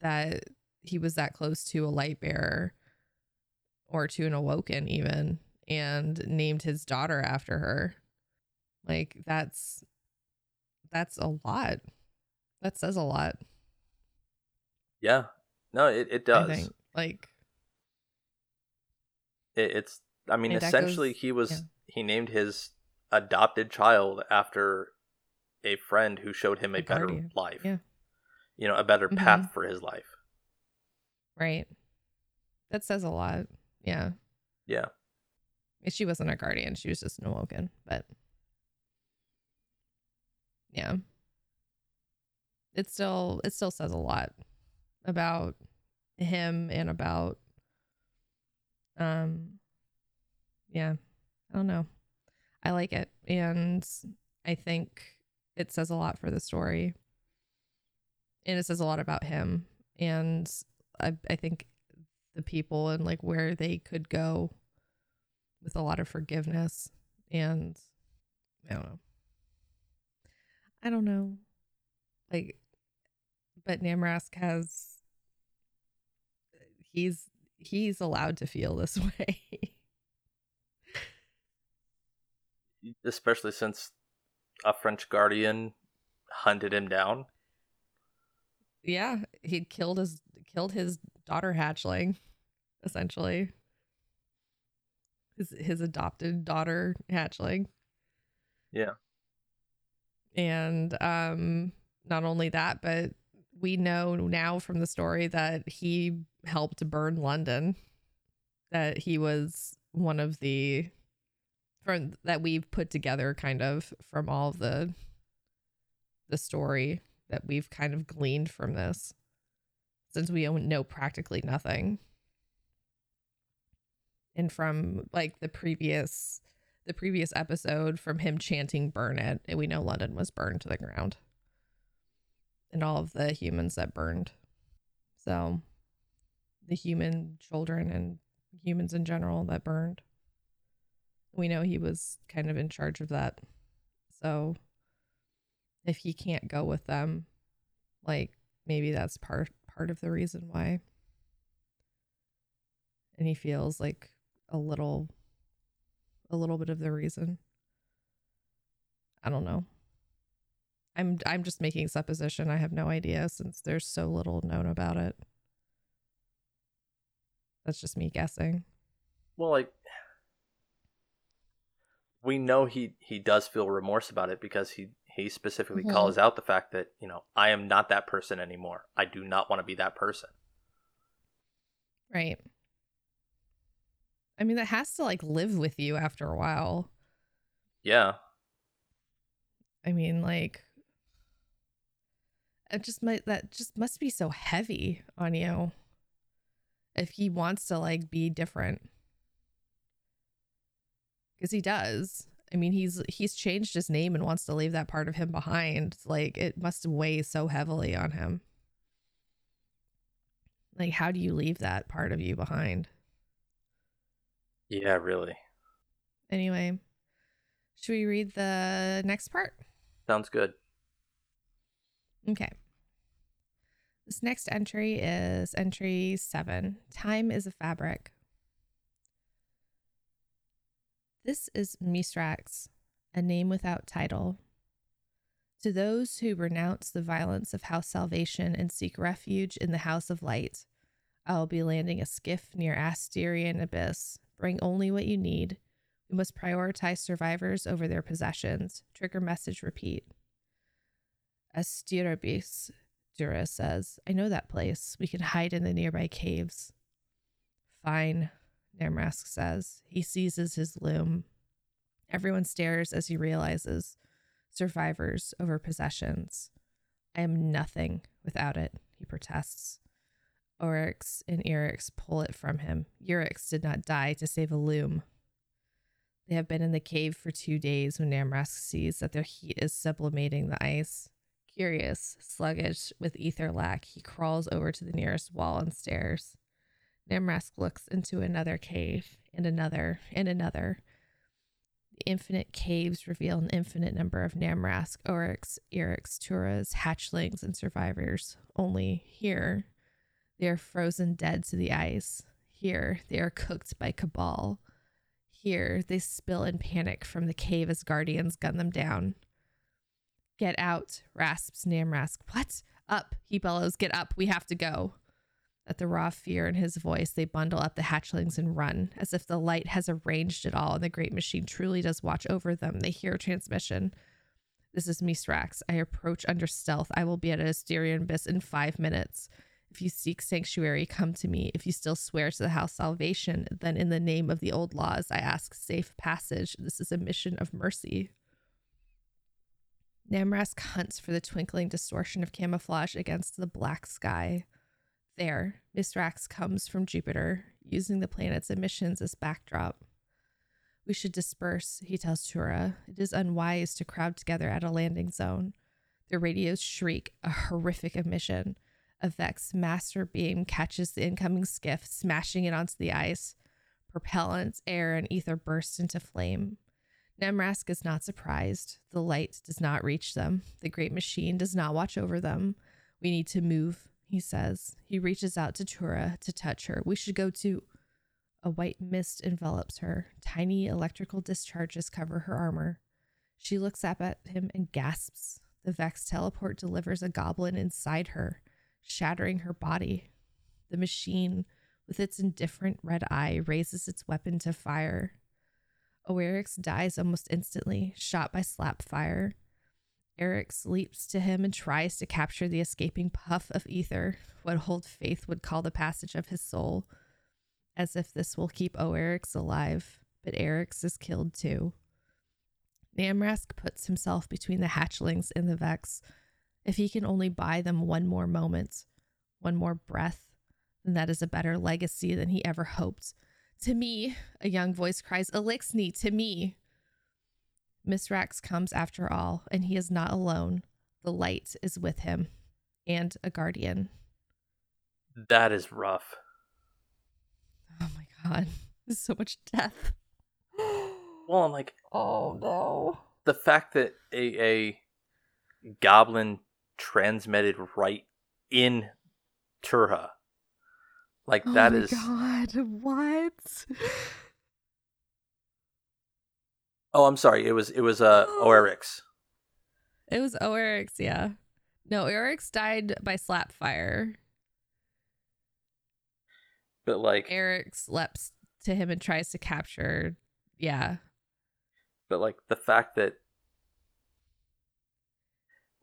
that he was that close to a light bearer or to an awoken even and named his daughter after her like that's that's a lot that says a lot Yeah. No, it, it does. think like It, it's I mean And essentially goes- he was yeah. he named his adopted child after a friend who showed him a, A better guardian. life. Yeah. You know, a better Mhm. path for his life. right that says a lot yeah Yeah. she wasn't a guardian she was just an awoken but yeah it still it still says a lot about him and about um yeah i don't know i like it and i think it says a lot for the story and it says a lot about him and i i think the people and like where they could go with a lot of forgiveness and I don't know. I don't know. Like but Namrask has he's he's allowed to feel this *laughs* way. Especially since a French guardian hunted him down. yeah, he killed his killed his daughter hatchling, essentially. His his adopted daughter hatchling. Yeah. And um not only that, but we know now from the story that he helped burn London. That he was one of the from that we've put together kind of from all of the the story that we've kind of gleaned from this since we know practically nothing and from like the previous the previous episode from him chanting burn it and we know london was burned to the ground and all of the humans that burned. So the human children and humans in general that burned. We know he was kind of in charge of that. So if he can't go with them like maybe that's part part of the reason why. And he feels like a little a little bit of the reason. I don't know i'm i'm just making supposition i have no idea since there's so little known about it that's just me guessing Well, like we know he he does feel remorse about it because he he specifically Mhm. calls out the fact that you know I am not that person anymore. I do not want to be that person. right i mean that has to like live with you after a while Yeah, I mean, like, it just might that just must be so heavy on you. If he wants to like be different, because he does. I mean, he's he's changed his name and wants to leave that part of him behind. Like, it must weigh so heavily on him. Like, how do you leave that part of you behind? yeah, really. Anyway, should we read the next part? Sounds good. Okay. This next entry is entry seven. Time is a fabric. This is Misrax, a name without title. To those who renounce the violence of House Salvation and seek refuge in the House of Light, I will be landing a skiff near Asterion Abyss. Bring only what you need. We must prioritize survivors over their possessions. Trigger message repeat. Asterion Abyss, Dura says, I know that place. We can hide in the nearby caves. Fine, Namrask says. He seizes his loom. Everyone stares as he realizes survivors over possessions. I am nothing without it, he protests. Oryx and Erix pull it from him. Urix did not die to save a loom. They have been in the cave for two days when Namrask sees that their heat is sublimating the ice. Curious, sluggish, with ether lack, he crawls over to the nearest wall and stares. Namrask looks into another cave, and another, and another. The infinite caves reveal an infinite number of Namrask, Oryx, Erix, Turas, hatchlings, and survivors. Only here, they are frozen dead to the ice. Here, they are cooked by Cabal. Here, they spill in panic from the cave as guardians gun them down. Get out, rasps Namrask. What? Up, he bellows. Get up, we have to go. At the raw fear in his voice, they bundle up the hatchlings and run, as if the light has arranged it all and the great machine truly does watch over them. They hear transmission. This is Misrax. I approach under stealth. I will be at Asterion Abyss in five minutes. If you seek sanctuary, come to me. If you still swear to the house salvation, then in the name of the old laws, I ask safe passage. This is a mission of mercy. Namrask hunts for the twinkling distortion of camouflage against the black sky. There, Misrax comes from Jupiter, using the planet's emissions as backdrop. We should disperse, he tells Tura. It is unwise to crowd together at a landing zone. Their radios shriek, a horrific emission. A Vex master beam catches the incoming skiff, smashing it onto the ice. Propellants, air, and ether burst into flame. Namrask is not surprised. The light does not reach them. The great machine does not watch over them. We need to move, he says. He reaches out to Tura to touch her. We should go to. A white mist envelops her. Tiny electrical discharges cover her armor. She looks up at him and gasps. The Vex teleport delivers a goblin inside her. shattering her body. The machine, with its indifferent red eye, raises its weapon to fire. Oerix dies almost instantly, shot by slap fire. Erix leaps to him and tries to capture the escaping puff of ether, what Hold Faith would call the passage of his soul, as if this will keep Oerix alive, but Erix is killed too. Namrask puts himself between the hatchlings and the Vex. If he can only buy them one more moment, one more breath, then that is a better legacy than he ever hoped. To me, a young voice cries, Eliksni, to me. Miss Misrax comes after all, and he is not alone. The light is with him, and a guardian. That is rough. Oh my god. There's *laughs* so much death. *gasps* Well, I'm like Oh no. the fact that a, a goblin transmitted right in Tura. Like that oh my is God, what? Oh, I'm sorry. It was it was uh Oerix. It was Oerix, yeah. No, Oerix died by slap fire. But like Erix leaps to him and tries to capture. Yeah. but like the fact that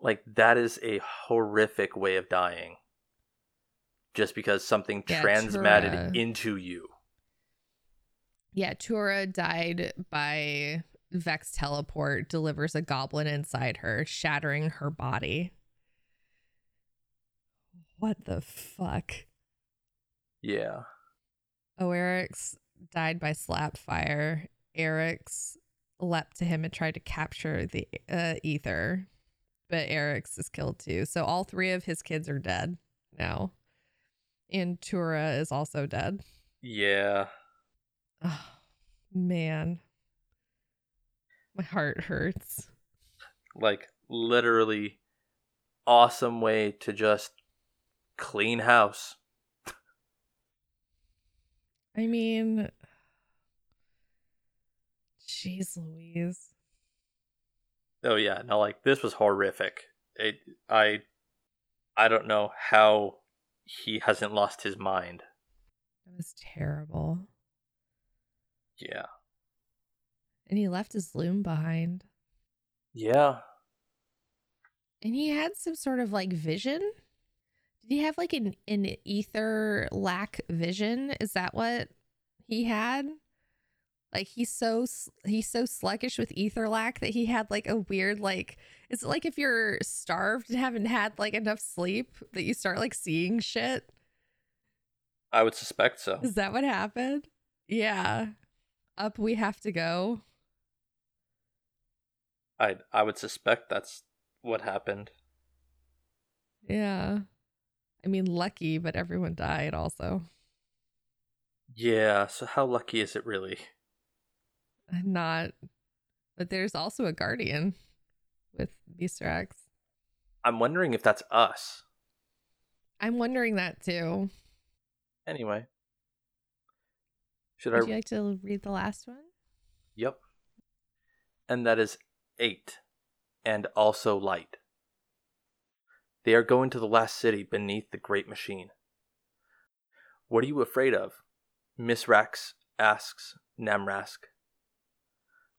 like that is a horrific way of dying. Just because something Yeah, transmatted Tura. into you. Yeah, Tura died by Vex teleport, delivers a goblin inside her, shattering her body. What the fuck? Yeah. Oh, Eric's died by slap fire. Erix leapt to him and tried to capture the uh, ether, but Erix is killed too. So all three of his kids are dead now. And Tura is also dead. Yeah. Oh, man. My heart hurts. Like literally awesome way to just clean house. I mean, jeez Louise. Oh yeah, no, like this was horrific. It, I, I don't know how he hasn't lost his mind. That was terrible. Yeah, And he left his loom behind. yeah. And he had some sort of like vision. Did he have like an, an ether lack vision? Is that what he had? Like he's so he's so sluggish with ether lack that he had like a weird like is it like if you're starved and haven't had like enough sleep that you start like seeing shit? I would suspect so. Is that what happened? Yeah. Up we have to go. I, I would suspect that's what happened. Yeah. I mean lucky, but everyone died also. Yeah. So how lucky is it really? *laughs* not but there's also a guardian with Beastrax. I'm wondering if that's us. I'm wondering that too. Anyway. Should Would I? you like to read the last one? Yep. And that is eight, and also light. They are going to the last city beneath the great machine. What are you afraid of? Miss Rax asks Namrask.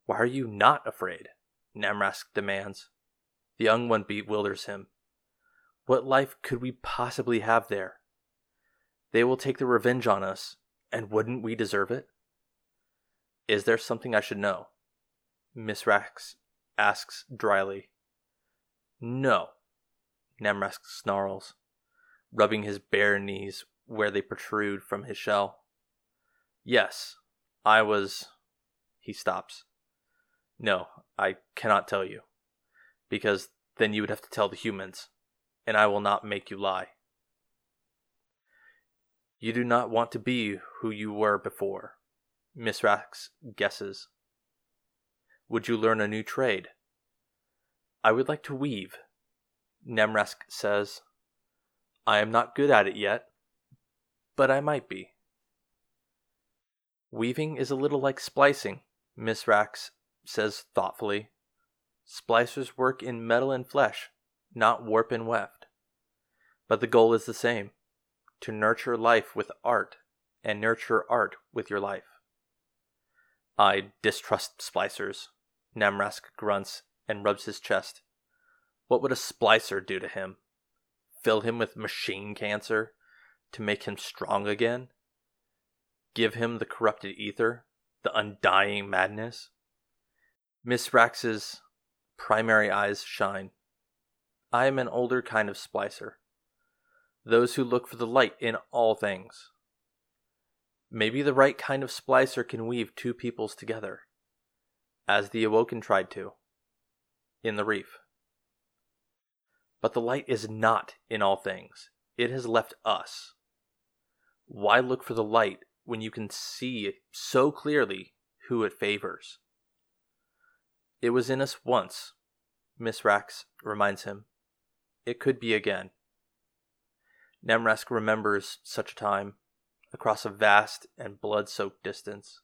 Why are you not afraid? Namrask demands. The young one bewilders him. What life could we possibly have there? They will take their revenge on us, and wouldn't we deserve it? Is there something I should know? Miss Rax asks dryly. No, Namrask snarls, rubbing his bare knees where they protrude from his shell. Yes, I was. He stops. No, I cannot tell you, because then you would have to tell the humans, and I will not make you lie. You do not want to be who you were before. Miss Rax guesses. Would you learn a new trade? I would like to weave. Namrask says. I am not good at it yet, but I might be. Weaving is a little like splicing, Miss Rax says thoughtfully. Splicers work in metal and flesh, not warp and weft. But the goal is the same to nurture life with art and nurture art with your life. I distrust splicers, Namrask grunts and rubs his chest. What would a splicer do to him? Fill him with machine cancer to make him strong again? Give him the corrupted ether, the undying madness? Misraaks's primary eyes shine. I am an older kind of splicer. Those who look for the light in all things. Maybe the right kind of splicer can weave two peoples together, as the Awoken tried to, in the reef. But the light is not in all things, it has left us. Why look for the light when you can see so clearly who it favors? It was in us once, Misraaks reminds him. It could be again. Namrask remembers such a time across a vast and blood soaked distance.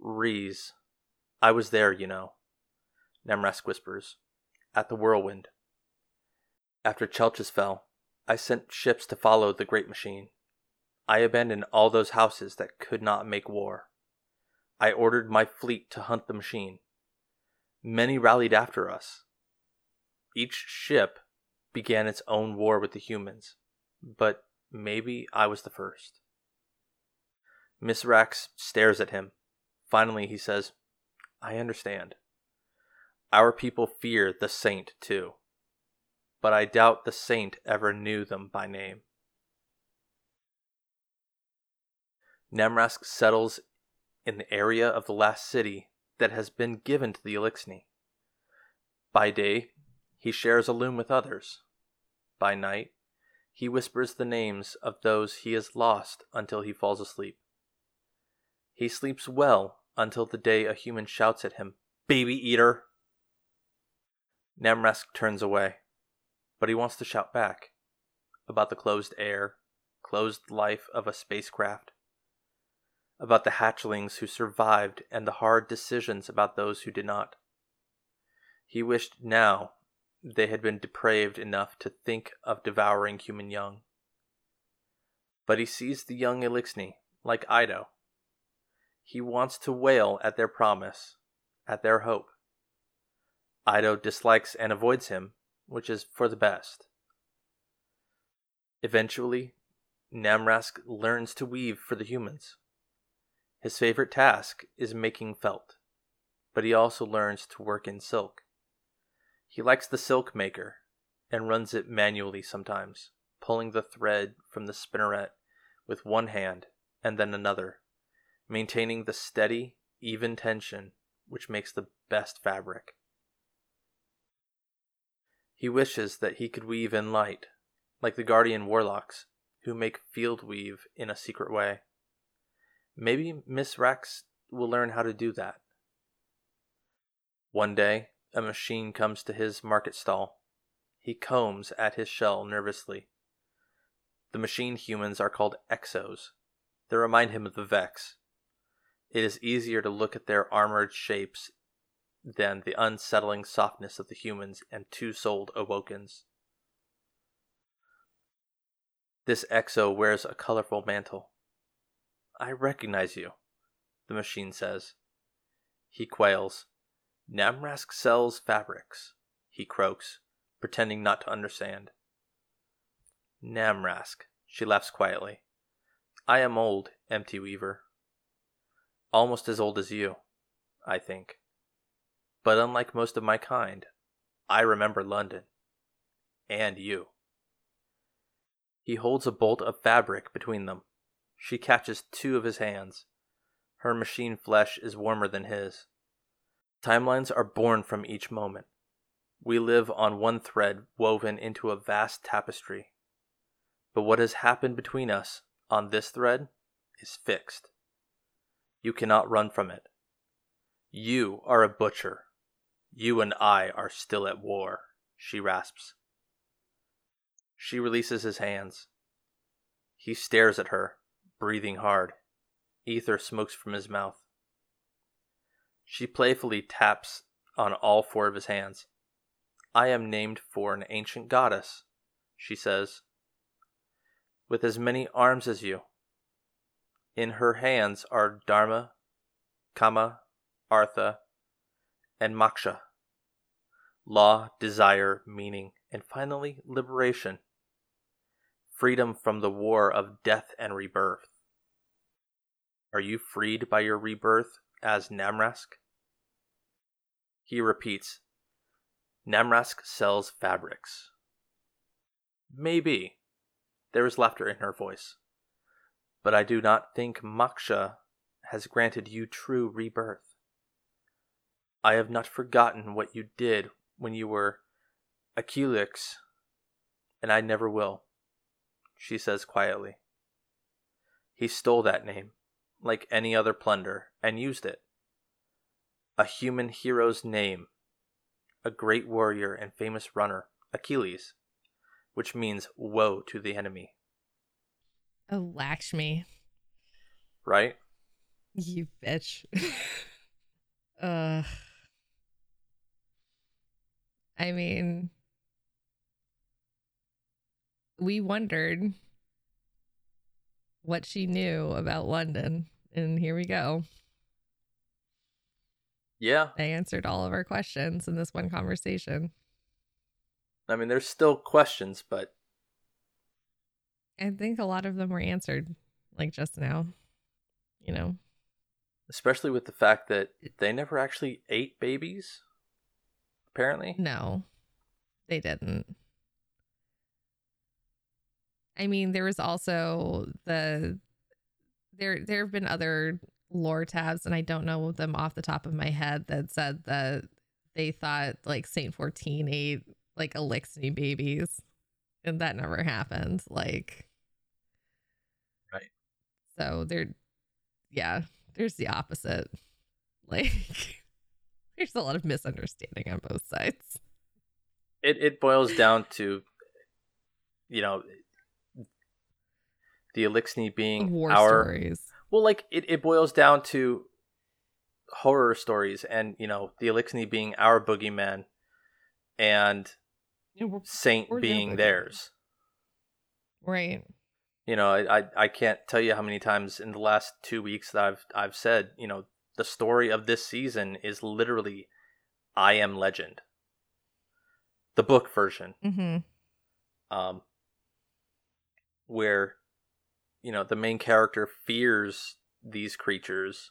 Rees. I was there, you know, Namrask whispers, at the whirlwind. After Chelchis fell, I sent ships to follow the great machine. I abandoned all those houses that could not make war. I ordered my fleet to hunt the machine. Many rallied after us. Each ship began its own war with the humans, but maybe I was the first. Misraaks stares at him. Finally, he says, I understand. Our people fear the saint too, but I doubt the saint ever knew them by name. Namrask settles in the area of the last city that has been given to the Eliksni. By day, he shares a loom with others. By night, he whispers the names of those he has lost until he falls asleep. He sleeps well until the day a human shouts at him, Baby eater! Namrask turns away, but he wants to shout back about the closed air, closed life of a spacecraft, about the hatchlings who survived and the hard decisions about those who did not. He wished now they had been depraved enough to think of devouring human young. But he sees the young Eliksni, like Eido. He wants to wail at their promise, at their hope. Eido dislikes and avoids him, which is for the best. Eventually, Namrask learns to weave for the humans. His favorite task is making felt, but he also learns to work in silk. He likes the silk maker and runs it manually sometimes, pulling the thread from the spinneret with one hand and then another, maintaining the steady, even tension which makes the best fabric. He wishes that he could weave in light, like the guardian warlocks, who make field weave in a secret way. Maybe Misraaks will learn how to do that. One day, a machine comes to his market stall. He combs at his shell nervously. The machine humans are called exos. They remind him of the Vex. It is easier to look at their armored shapes than the unsettling softness of the humans and two souled Awokens. This exo wears a colorful mantle. I recognize you, the machine says. He quails. Namrask sells fabrics, he croaks, pretending not to understand. Namrask, she laughs quietly. I am old, Empty Weaver. Almost as old as you, I think. But unlike most of my kind, I remember London. And you. He holds a bolt of fabric between them. She catches two of his hands. Her machine flesh is warmer than his. Timelines are born from each moment. We live on one thread woven into a vast tapestry. But what has happened between us on this thread is fixed. You cannot run from it. You are a butcher. You and I are still at war, she rasps. She releases his hands. He stares at her, breathing hard. Ether smokes from his mouth. She playfully taps on all four of his hands. I am named for an ancient goddess, she says, with as many arms as you. In her hands are Dharma, Kama, Artha, and Moksha law, desire, meaning, and finally liberation. Freedom from the war of death and rebirth. Are you freed by your rebirth as Namrask? He repeats, Namrask sells fabrics. Maybe. There is laughter in her voice. But I do not think Moksha has granted you true rebirth. I have not forgotten what you did when you were Achilix, and I never will, she says quietly. He stole that name, like any other plunder, and used it. A human hero's name, a great warrior and famous runner, Achilles, which means woe to the enemy. Oh, Lakshmi. Right? You bitch. *laughs* Ugh. I mean, we wondered what she knew about London, and here we go. Yeah. I answered all of our questions in this one conversation. I mean, there's still questions, but I think a lot of them were answered, like just now. You know, especially with the fact that they never actually ate babies, apparently. no, they didn't. I mean, there was also the there there have been other lore tabs, and I don't know them off the top of my head that said that they thought like Saint Fourteen ate like Elixir babies, and that never happened. Like, Right. So there, yeah, there's the opposite. *laughs* Like, there's a lot of misunderstanding on both sides. It it boils down to, you know, the Eliksni being War our stories. well, like it, it boils down to horror stories, and you know, the Eliksni being our boogeyman, and Yeah, we're- Saint we're being theirs. right. You know, I, I I can't tell you how many times in the last two weeks that I've I've said, you know, the story of this season is literally I Am Legend. The book version. Mm-hmm. um, where you know the main character fears these creatures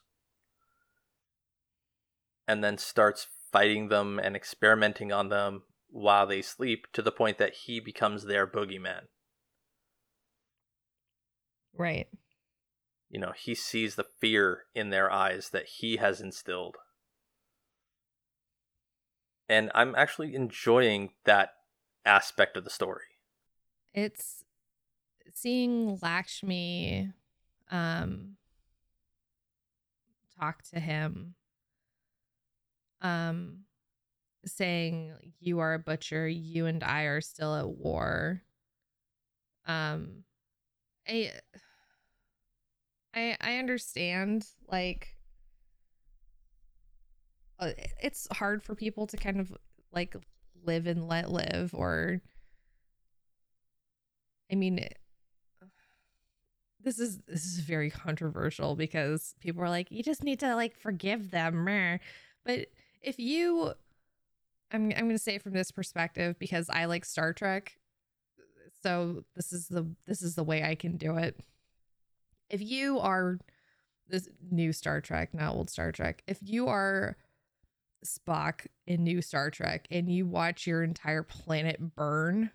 and then starts fighting them and experimenting on them while they sleep to the point that he becomes their boogeyman. Right. you know he sees the fear in their eyes that he has instilled. And i'm actually enjoying that aspect of the story. It's seeing Lakshmi um talk to him um saying you are a butcher. You and I are still at war. Um I I I understand like uh, it's hard for people to kind of like live and let live or I mean this is this is very controversial because people are like you just need to like forgive them but if you I'm I'm to say from this perspective because I like Star Trek so this is the this is the way I can do it. If you are this new Star Trek, not old Star Trek, if you are Spock in new Star Trek and you watch your entire planet burn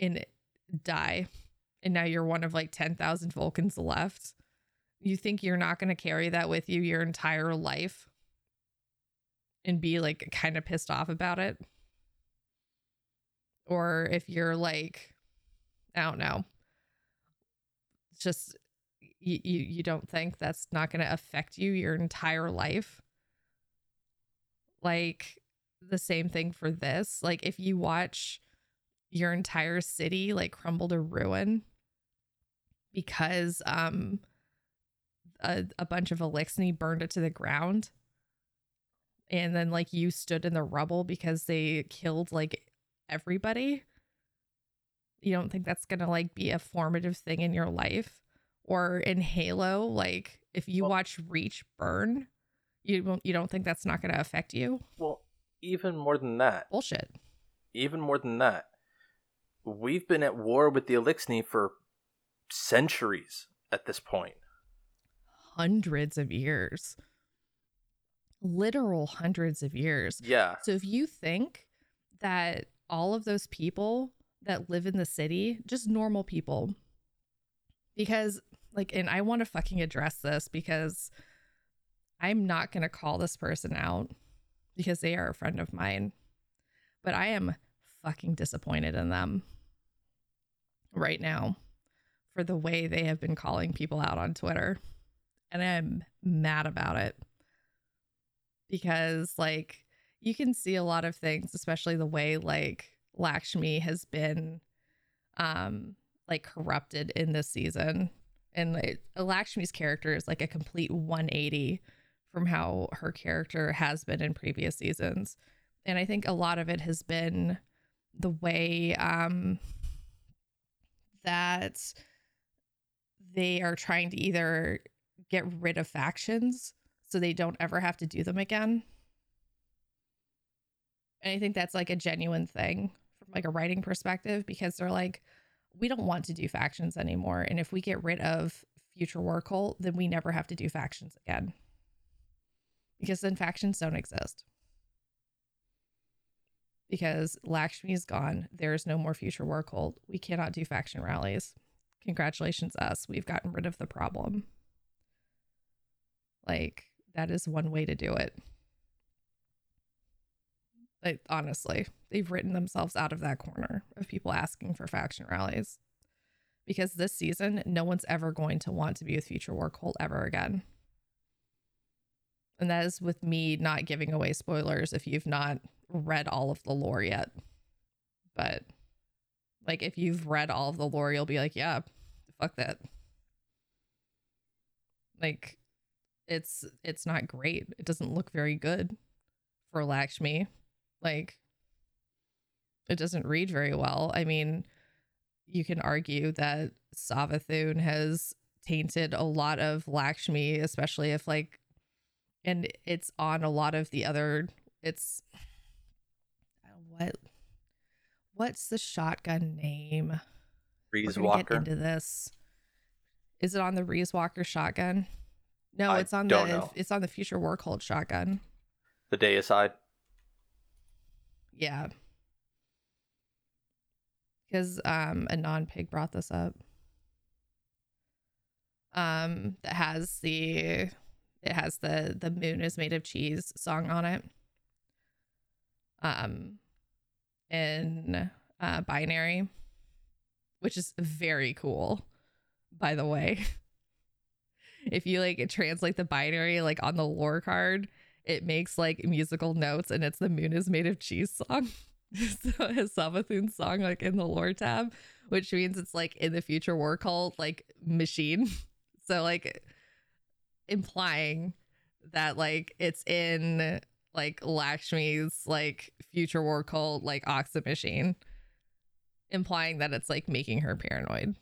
and die, and now you're one of like 10,000 Vulcans left, you think you're not going to carry that with you your entire life and be like kind of pissed off about it? Or if you're like, I don't know, just you you, you don't think that's not going to affect you your entire life like the same thing for this like if you watch your entire city like crumble to ruin because um a, a bunch of eliksni burned it to the ground and then like you stood in the rubble because they killed like everybody You don't think that's to like be a formative thing in your life? Or in Halo, like if you Well- watch Reach burn, you don't you don't think that's not to affect you? Well, even more than that, Bullshit. even more than that, we've been at war with the Eliksni for centuries at this point. Hundreds of years. Literal hundreds of years. Yeah. So if you think that all of those people that live in the city, just normal people, because like, and I want to fucking address this because I'm not going to call this person out because they are a friend of mine, but I am fucking disappointed in them right now for the way they have been calling people out on Twitter. And I'm mad about it because, like, you can see a lot of things, especially the way like Lakshmi has been um like corrupted in this season. And like, Lakshmi's character is like a complete 180 from how her character has been in previous seasons. And I think a lot of it has been the way um that they are trying to either get rid of factions so they don't ever have to do them again. And I think that's like a genuine thing from like a writing perspective because they're like, we don't want to do factions anymore. And if we get rid of future war cult, then we never have to do factions again. Because then factions don't exist. Because Lakshmi is gone. There's no more future war cult. We cannot do faction rallies. Congratulations, us. We've gotten rid of the problem. Like, that is one way to do it. Like, honestly, they've written themselves out of that corner of people asking for faction rallies. Because this season, no one's ever going to want to be with Future War Cult ever again. And that is with me not giving away spoilers if you've not read all of the lore yet. But, like, if you've read all of the lore, you'll be like, yeah, fuck that. Like, it's it's not great. It doesn't look very good for Lakshmi. Like it doesn't read very well. I mean, you can argue that Savathun has tainted a lot of Lakshmi, especially if like and it's on a lot of the other it's what what's the shotgun name? Reese We're gonna get Walker. into this. Is it on the Reese Walker shotgun? No, I it's on the know. it's on the Future War Cult shotgun. The deicide. Yeah. Because um a non pig brought this up. Um that has the it has the the moon is made of cheese song on it. Um in uh binary, which is very cool, by the way. *laughs* if you like translate the binary like on the lore card, it makes like musical notes and it's the moon is made of cheese song. *laughs* so his Savathun song like in the lore tab, which means it's like in the future war cult like machine. *laughs* So like implying that like it's in like Lakshmi's like future war cult like Oxa machine. Implying that it's like making her paranoid.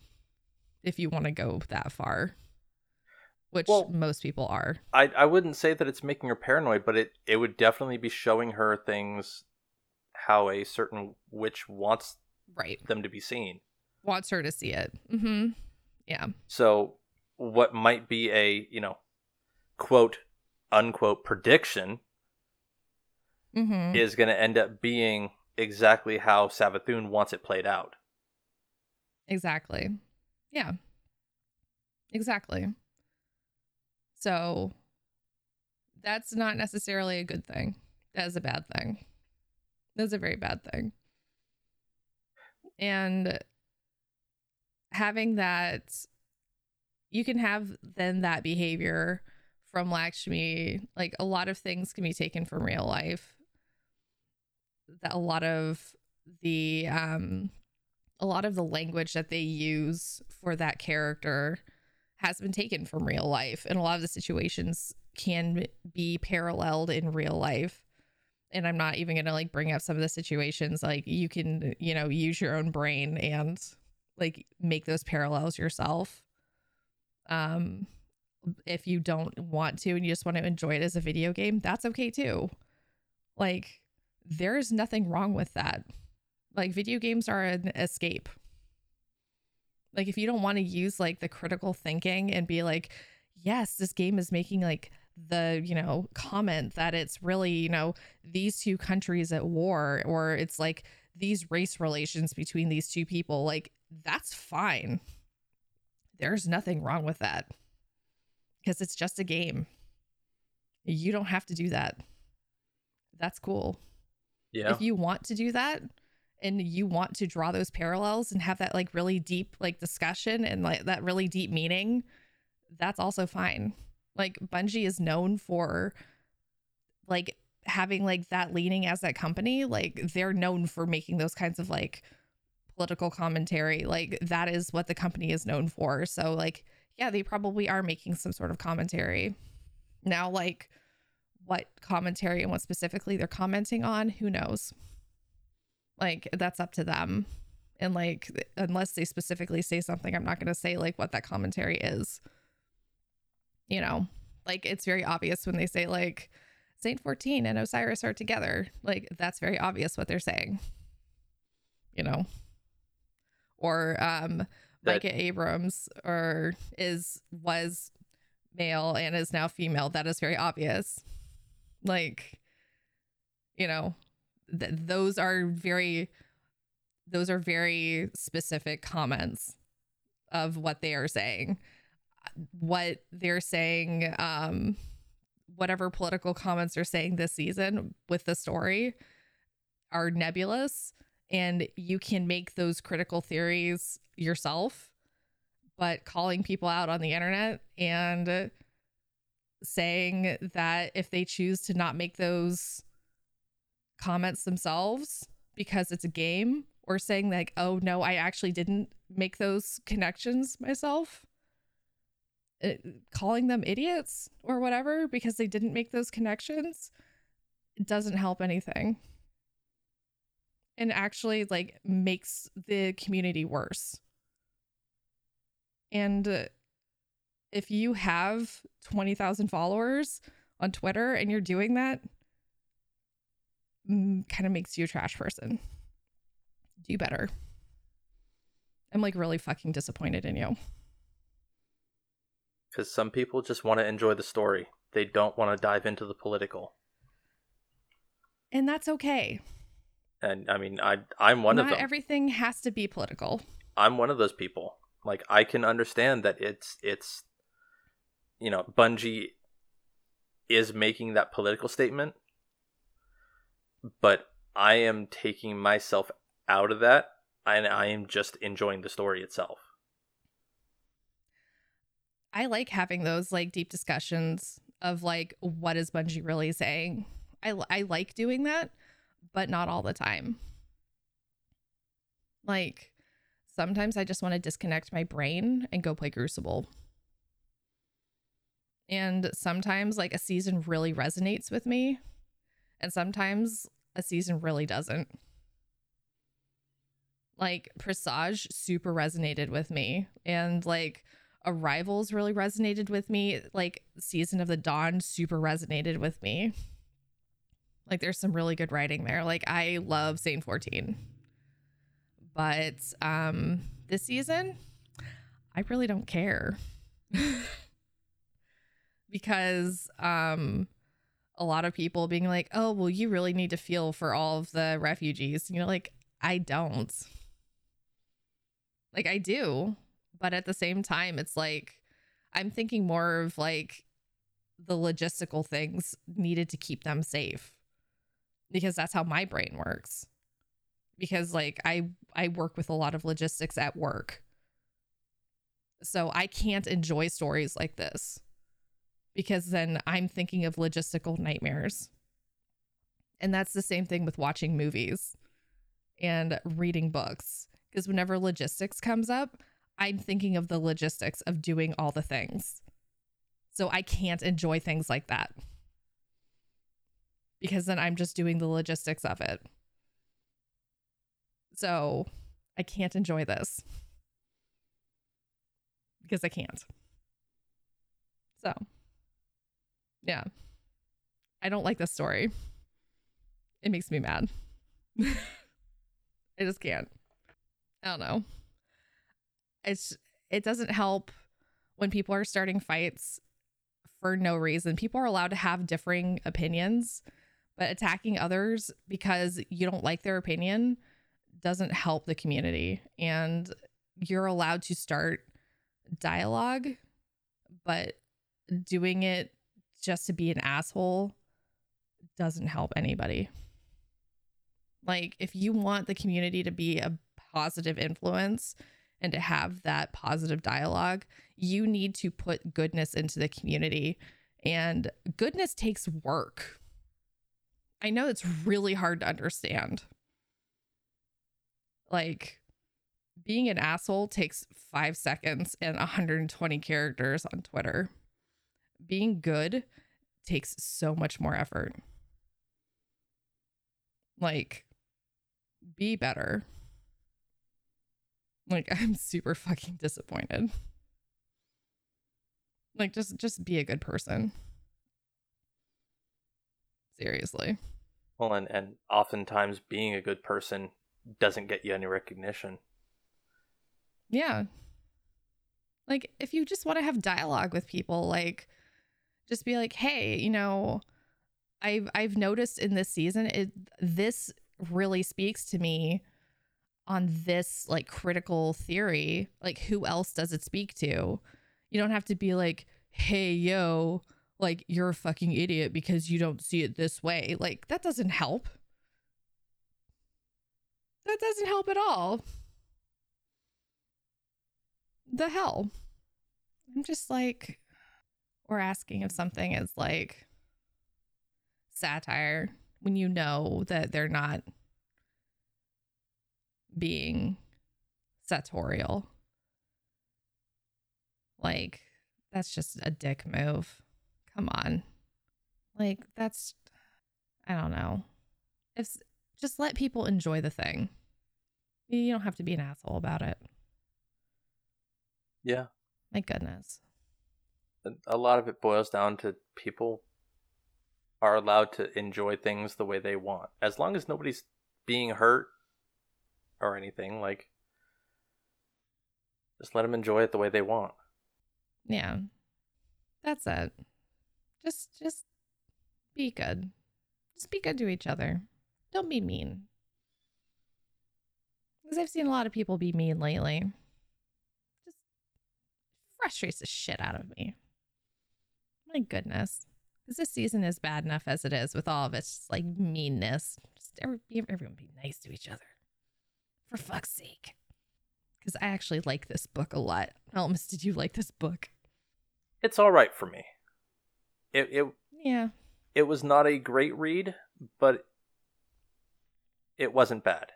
If you want to go that far. Which Well- most people are. I I wouldn't say that it's making her paranoid, but it it would definitely be showing her things how a certain witch wants Right. them to be seen. Wants her to see it. Mm-hmm. Yeah. So what might be a, you know, quote unquote prediction Mm-hmm. is going to end up being exactly how Savathun wants it played out. Exactly. Yeah. Exactly. So that's not necessarily a good thing. That is a bad thing. That's a very bad thing. And having that, you can have then that behavior from Lakshmi. Like a lot of things can be taken from real life. That a lot of the um a lot of the language that they use for that character has been taken from real life and a lot of the situations can be paralleled in real life and I'm not even going to like bring up some of the situations like you can, you know, use your own brain and like make those parallels yourself. Um if you don't want to and you just want to enjoy it as a video game, that's okay too. Like there's nothing wrong with that. Like video games are an escape. Like if you don't want to use like the critical thinking and be like, yes, this game is making like the, you know, comment that it's really, you know, these two countries at war or it's like these race relations between these two people, like that's fine. There's nothing wrong with that. Because it's just a game. You don't have to do that. That's cool. Yeah. If you want to do that, and you want to draw those parallels and have that like really deep like discussion and like that really deep meaning, that's also fine. Like Bungie is known for like having like that leaning as that company. Like they're known for making those kinds of like political commentary. Like that is what the company is known for. So like yeah, they probably are making some sort of commentary. Now like what commentary and what specifically they're commenting on, who knows? like that's up to them. And like unless they specifically say something i'm not going to say like what that commentary is. You know like it's very obvious when they say like saint 14 and osiris are together. Like that's very obvious what they're saying. You know? Or um That- micah abrams or is was male and is now female. That is very obvious. Like you know th- those are very those are very specific comments of what they are saying. What they're saying um whatever political comments they're saying this season with the story are nebulous and you can make those critical theories yourself but calling people out on the internet and saying that if they choose to not make those comments themselves because it's a game or saying like oh no i actually didn't make those connections myself it, calling them idiots or whatever because they didn't make those connections doesn't help anything and actually like makes the community worse and uh, if you have 20,000 followers on Twitter and you're doing that mm, kind of makes you a trash person. Do better. I'm like really fucking disappointed in you. Because some people just want to enjoy the story. They don't want to dive into the political. And that's okay. And I mean, I I'm one of them. everything has to be political. I'm one of those people. Like I can understand that it's it's you know, Bungie is making that political statement, but I am taking myself out of that and I am just enjoying the story itself. I like having those like deep discussions of like what is Bungie really saying. I I like doing that, but not all the time. Like sometimes I just want to disconnect my brain and go play Crucible. And sometimes like a season really resonates with me, and sometimes a season really doesn't. Like Presage super resonated with me, and like Arrivals really resonated with me. Like Season of the Dawn super resonated with me. Like there's some really good writing there. Like I love Saint 14. But um this season, I really don't care. *laughs* because um a lot of people being like, "Oh, well you really need to feel for all of the refugees." You know, like I don't. Like I do, but at the same time it's like I'm thinking more of like the logistical things needed to keep them safe. Because that's how my brain works. Because like I I work with a lot of logistics at work. So I can't enjoy stories like this because then I'm thinking of logistical nightmares. And that's the same thing with watching movies and reading books. Because whenever logistics comes up, I'm thinking of the logistics of doing all the things. So I can't enjoy things like that. Because then I'm just doing the logistics of it. So I can't enjoy this because I can't. So, yeah. I don't like this story. It makes me mad. *laughs* I just can't. I don't know. It's it doesn't help when people are starting fights for no reason. People are allowed to have differing opinions, but attacking others because you don't like their opinion doesn't help the community. And you're allowed to start dialogue, but doing it just to be an asshole doesn't help anybody. Like, if you want the community to be a positive influence and to have that positive dialogue, you need to put goodness into the community. And goodness takes work. I know it's really hard to understand. Like, being an asshole takes five seconds and 120 characters on Twitter. Being good takes so much more effort. Like, be better. Like, *laughs* I'm super fucking disappointed. Like, just just be a good person. Seriously. Well, and and oftentimes being a good person doesn't get you any recognition. Yeah. Like if you just want to have dialogue with people, like just be like, "Hey, you know, I've I've noticed in this season it this really speaks to me on this like critical theory. Like who else does it speak to? You don't have to be like, "Hey, yo, like you're a fucking idiot because you don't see it this way." Like that doesn't help. That doesn't help at all the hell? I'm just like, we're asking if something is like satire when you know that they're not being sartorial. Like, that's just a dick move. Come on. Like, that's, I don't know. If just let people enjoy the thing. You don't have to be an asshole about it. Yeah. My goodness. A lot of it boils down to people are allowed to enjoy things the way they want. As long as nobody's being hurt or anything, like just let them enjoy it the way they want. Yeah. That's it. Just just be good. Just be good to each other. Don't be mean. Because I've seen a lot of people be mean lately. Just frustrates the shit out of me. My goodness. Because this season is bad enough as it is with all of its like meanness. Just every, everyone be nice to each other. For fuck's sake. Because I actually like this book a lot. Elmas, did you like this book? It's all right for me. It it Yeah. it was not a great read, but it wasn't bad.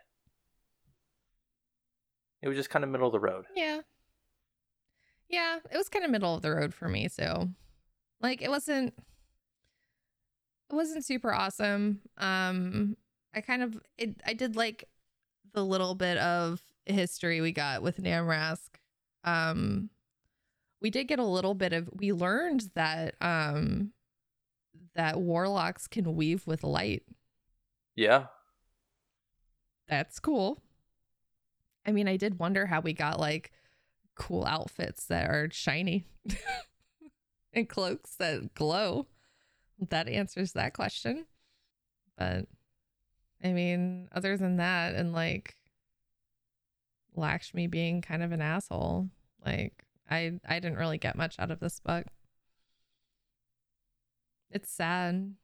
It was just kind of middle of the road. Yeah. Yeah, it was kind of middle of the road for me, so like it wasn't it wasn't super awesome. Um I kind of it I did like the little bit of history we got with Namrask. Um we did get a little bit of we learned that um that warlocks can weave with light. Yeah. That's cool. I mean, I did wonder how we got like cool outfits that are shiny *laughs* and cloaks that glow. That answers that question. But I mean, other than that, and like Lakshmi being kind of an asshole, like I I didn't really get much out of this book. It's sad.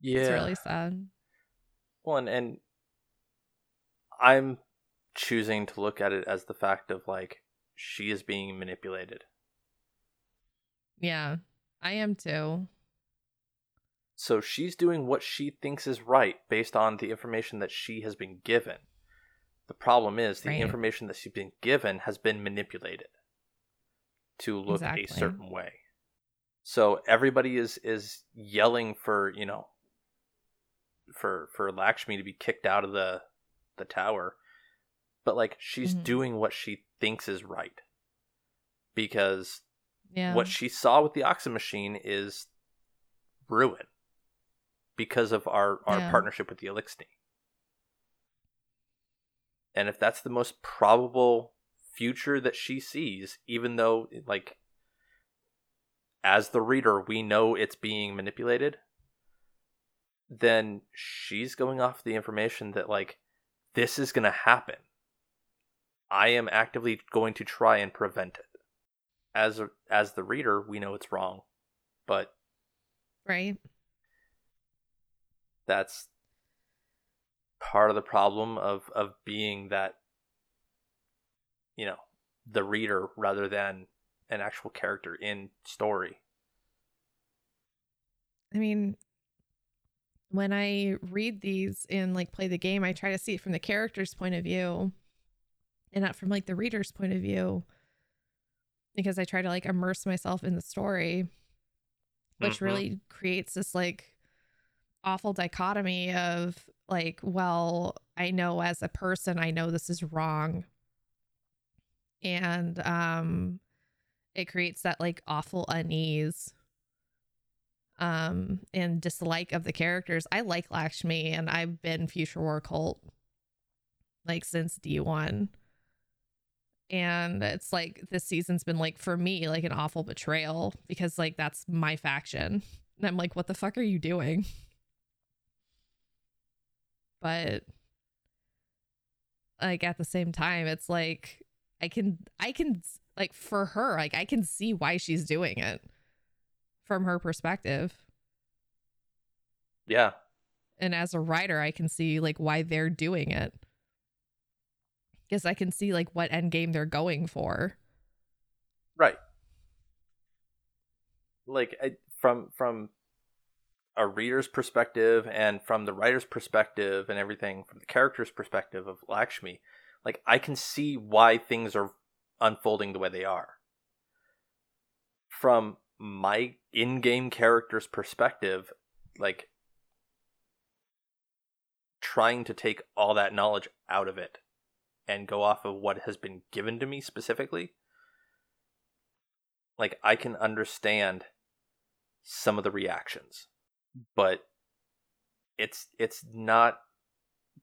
Yeah. It's really sad. Well, and, and I'm choosing to look at it as the fact of like she is being manipulated. Yeah, I am too. So she's doing what she thinks is right based on the information that she has been given. The problem is the Right. information that she's been given has been manipulated to look Exactly. a certain way. So everybody is is yelling for, you know, for for Lakshmi to be kicked out of the the tower, but like she's Mhm. doing what she thinks is right because Yeah. what she saw with the oxygen machine is ruin because of our our Yeah. partnership with the Eliksni. And if that's the most probable future that she sees, even though like as the reader we know it's being manipulated, then she's going off the information that like this is going to happen. I am actively going to try and prevent it. As a, as the reader, we know it's wrong, but right. that's part of the problem of of being that you know the reader rather than an actual character in story. I mean, when I read these and like play the game, I try to see it from the character's point of view and not from like the reader's point of view because I try to like immerse myself in the story, which Mhm. really creates this like awful dichotomy of like, well, I know as a person, I know this is wrong. And um it creates that like awful unease um and dislike of the characters. I like Lakshmi and I've been Future War Cult like since D1. And it's like this season's been like for me like an awful betrayal because like that's my faction. And I'm like, what the fuck are you doing? But like at the same time, it's like I can I can like for her, like I can see why she's doing it from her perspective. Yeah. And as a writer, I can see like why they're doing it. Because I can see like what end game they're going for. Right. Like I, from from a reader's perspective and from the writer's perspective and everything from the character's perspective of Lakshmi, like I can see why things are unfolding the way they are. From my in-game character's perspective, like trying to take all that knowledge out of it and go off of what has been given to me specifically like I can understand some of the reactions, but it's it's not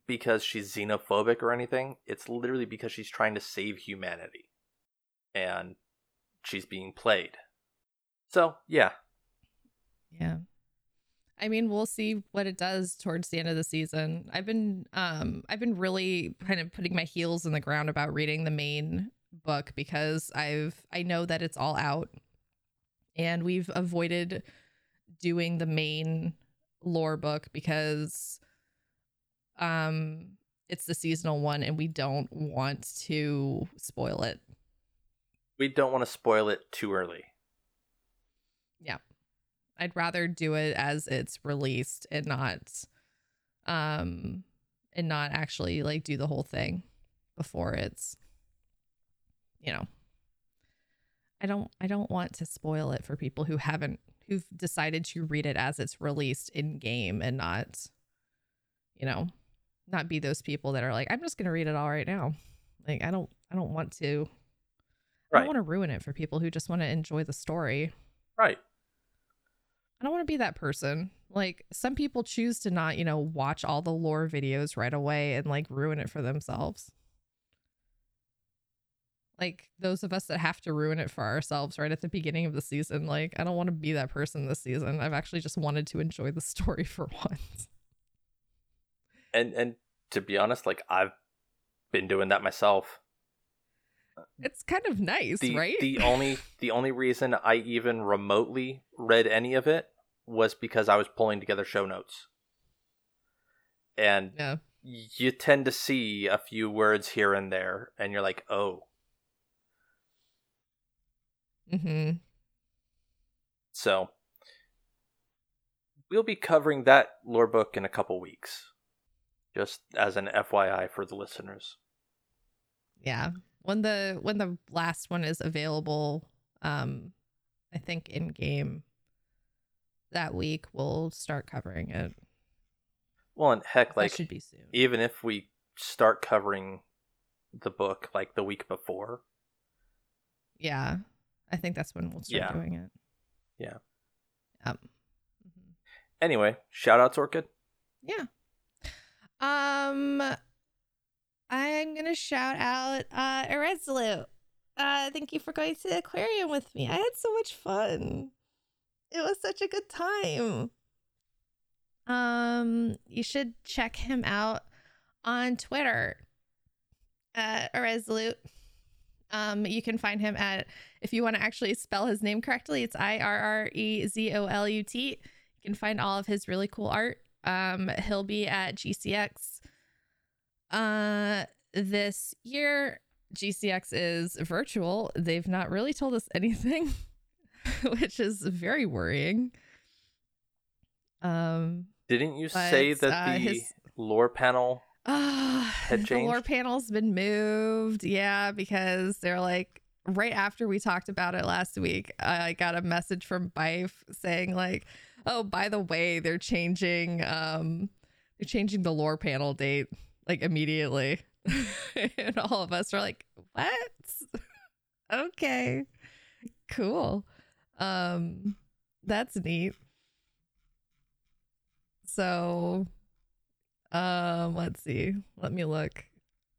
because she's xenophobic or anything. It's literally because she's trying to save humanity, and she's being played. So yeah, Yeah. I mean, we'll see what it does towards the end of the season. I've been um I've been really kind of putting my heels in the ground about reading the main book because I've I know that it's all out and we've avoided doing the main lore book because um it's the seasonal one and we don't want to spoil it. we don't want to spoil it too early. Yeah. I'd rather do it as it's released and not um and not actually like do the whole thing before it's you know I don't I don't want to spoil it for people who haven't who've decided to read it as it's released in game and not you know not be those people that are like I'm just going to read it all right now. Like I don't I don't want to I don't want to ruin it for people who just want to enjoy the story. Right. I don't want to be that person. Like some people choose to not, you know, watch all the lore videos right away and like ruin it for themselves. Like those of us that have to ruin it for ourselves right at the beginning of the season. Like I don't want to be that person this season. I've actually just wanted to enjoy the story *laughs* for once. And and to be honest, like I've been doing that myself. It's kind of nice, the right? the *laughs* only the only reason I even remotely read any of it was because I was pulling together show notes. And yeah. you tend to see a few words here and there and you're like, "Oh." Mhm. So we'll be covering that lore book in a couple weeks. Just as an FYI for the listeners. Yeah. When the when the last one is available, um I think in game that week we'll start covering it. Well, and heck, that like should be soon. even if we start covering the book like the week before, yeah, I think that's when we'll start Yeah. doing it. Yeah. Yep. Mhm. anyway, shout outs Orchid. Yeah. Um, I'm gonna shout out uh Irresolute. Uh, thank you for going to the aquarium with me. I had so much fun. It was such a good time. Um, you should check him out on Twitter. Uh, Irresolute. Um, you can find him at if you want to actually spell his name correctly, it's I R R E Z O L U T. You can find all of his really cool art. Um, he'll be at GCX uh this year. GCX is virtual. They've not really told us *laughs* anything, which is very worrying. Um, Didn't you But, say that uh, the his- lore panel? Ah, *sighs* Had the lore panel's been moved. Yeah, because they're like right after we talked about it last week, I got a message from Byf saying like, "Oh, by the way, they're changing um they're changing the lore panel date like immediately." *laughs* and all of us are like, "What?" *laughs* okay. Cool. Um that's neat. So um, let's see. Let me look.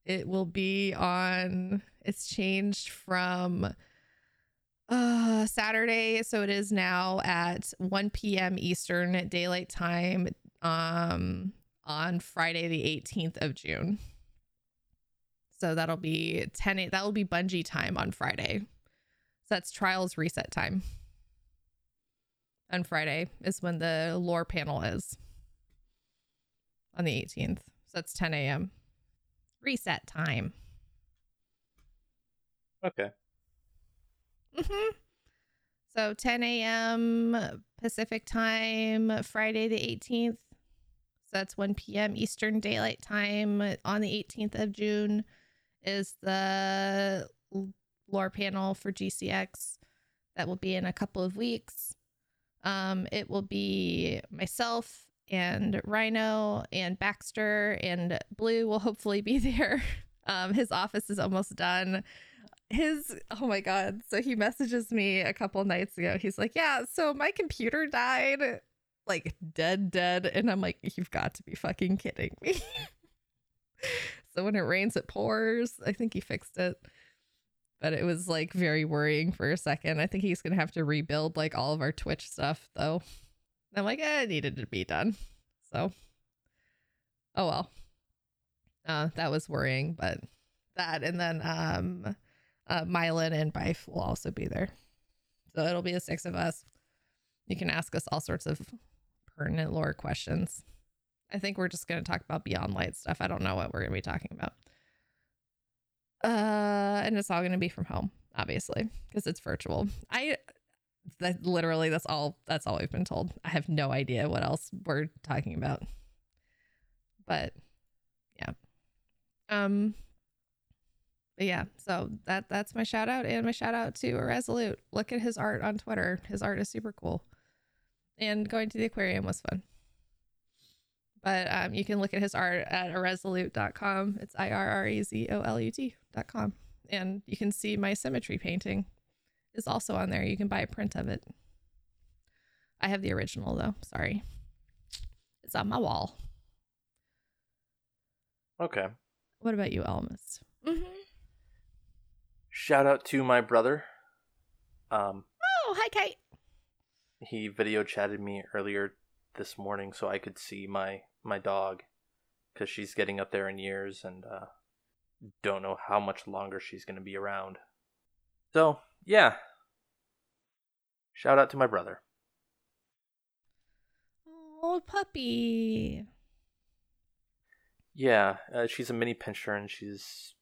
It will be on it's changed from uh Saturday, so it is now at 1 p.m. Eastern Daylight Time um on Friday the 18th of June. So that'll be 10 a- that will be Bungie time on Friday. So that's trials reset time. On Friday is when the lore panel is on the 18th. So that's 10 a.m. Reset time. Okay. Hmm So 10 a.m. Pacific time, Friday the 18th. So that's 1 p.m. Eastern Daylight Time on the 18th of June is the lore panel for GCX. That will be in a couple of weeks. Um, it will be myself and Rhino and Baxter and Blue will hopefully be *laughs* there. Um, his office is almost done. His oh my god! So he messages me a couple nights ago. He's like, "Yeah, so my computer died, like dead, dead," and I'm like, "You've got to be fucking kidding me." *laughs* so when it rains, it pours. I think he fixed it, but it was like very worrying for a second. I think he's gonna have to rebuild like all of our Twitch stuff though. I'm like, eh, it needed to be done. So, oh well. Uh, that was worrying, but that and then um, uh, Myelin and Byf will also be there. So it'll be the six of us. You can ask us all sorts of pertinent lore questions. I think we're just going to talk about Beyond Light stuff. I don't know what we're going to be talking about. Uh, and it's all going to be from home, obviously, because it's virtual. I that literally that's all that's all we've been told. I have no idea what else we're talking about. But yeah. Um but yeah, so that that's my shout out and my shout out to Irresolute. Look at his art on Twitter. His art is super cool. And going to the aquarium was fun. But um, you can look at his art at irresolute.com. It's I R R E Z O L U T.com. And you can see my symmetry painting is also on there. You can buy a print of it. I have the original though. Sorry. It's on my wall. Okay. What about you, Elemist? Mm-hmm. Shout out to my brother. Um, Oh, hi, Kate. he video chatted me earlier this morning so I could see my my dog because she's getting up there in years and uh, don't know how much longer she's going to be around. So yeah, shout out to my brother. Old puppy. Yeah, uh, she's a mini pinscher and she's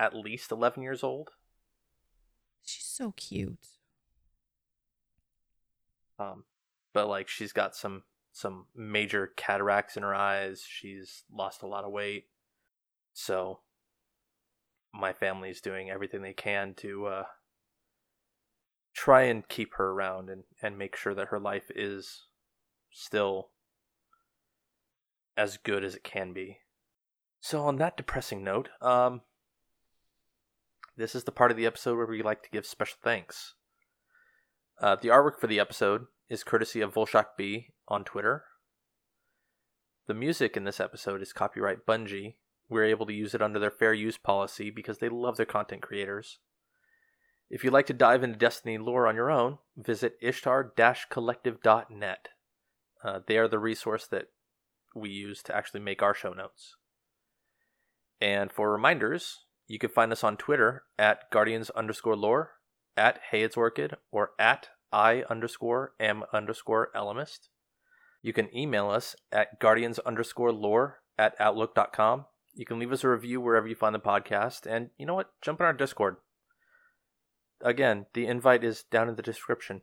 at least eleven years old. She's so cute. Um, but like she's got some some major cataracts in her eyes. She's lost a lot of weight. So my family's doing everything they can to uh try and keep her around and and make sure that her life is still as good as it can be. So on that depressing note, um this is the part of the episode where we like to give special thanks. Uh, the artwork for the episode is courtesy of Volshak B on Twitter. The music in this episode is copyright Bungie. We're able to use it under their fair use policy because they love their content creators. If you'd like to dive into Destiny lore on your own, visit ishtar-collective.net. Uh, they are the resource that we use to actually make our show notes. And for reminders, you can find us on Twitter at guardians underscore lore, at hey it's orchid, or at i underscore m underscore elemist. You can email us at guardians underscore lore at outlook.com. You can leave us a review wherever you find the podcast. And you know what? Jump in our Discord. Again, the invite is down in the description.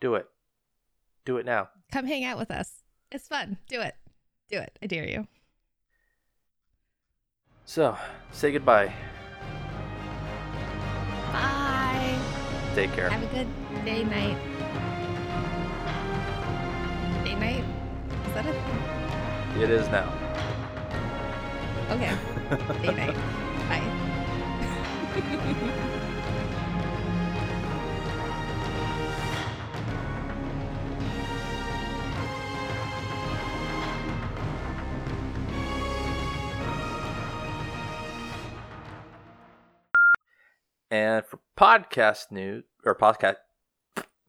Do it. Do it now. Come hang out with us. It's fun. Do it. Do it. I dare you. So, say goodbye. Bye. Take care. Have a good day, night. Day, night? Is that a thing? It is now. Okay. *laughs* Day, night. Bye. *laughs* And for podcast news or podcast,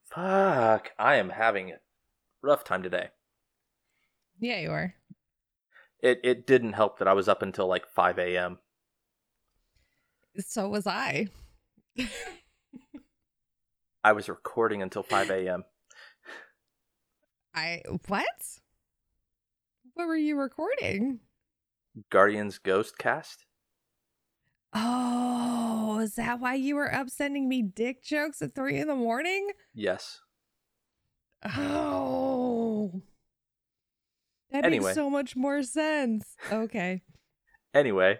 fuck, I am having a rough time today. yeah, you are. It it didn't help that I was up until like five a.m. So was I. *laughs* I was recording until five a.m. I what? What were you recording? Guardians Ghost Cast. Oh, is that why you were up sending me dick jokes at three in the morning? Yes. Oh, that Anyway. makes so much more sense. Okay. Anyway,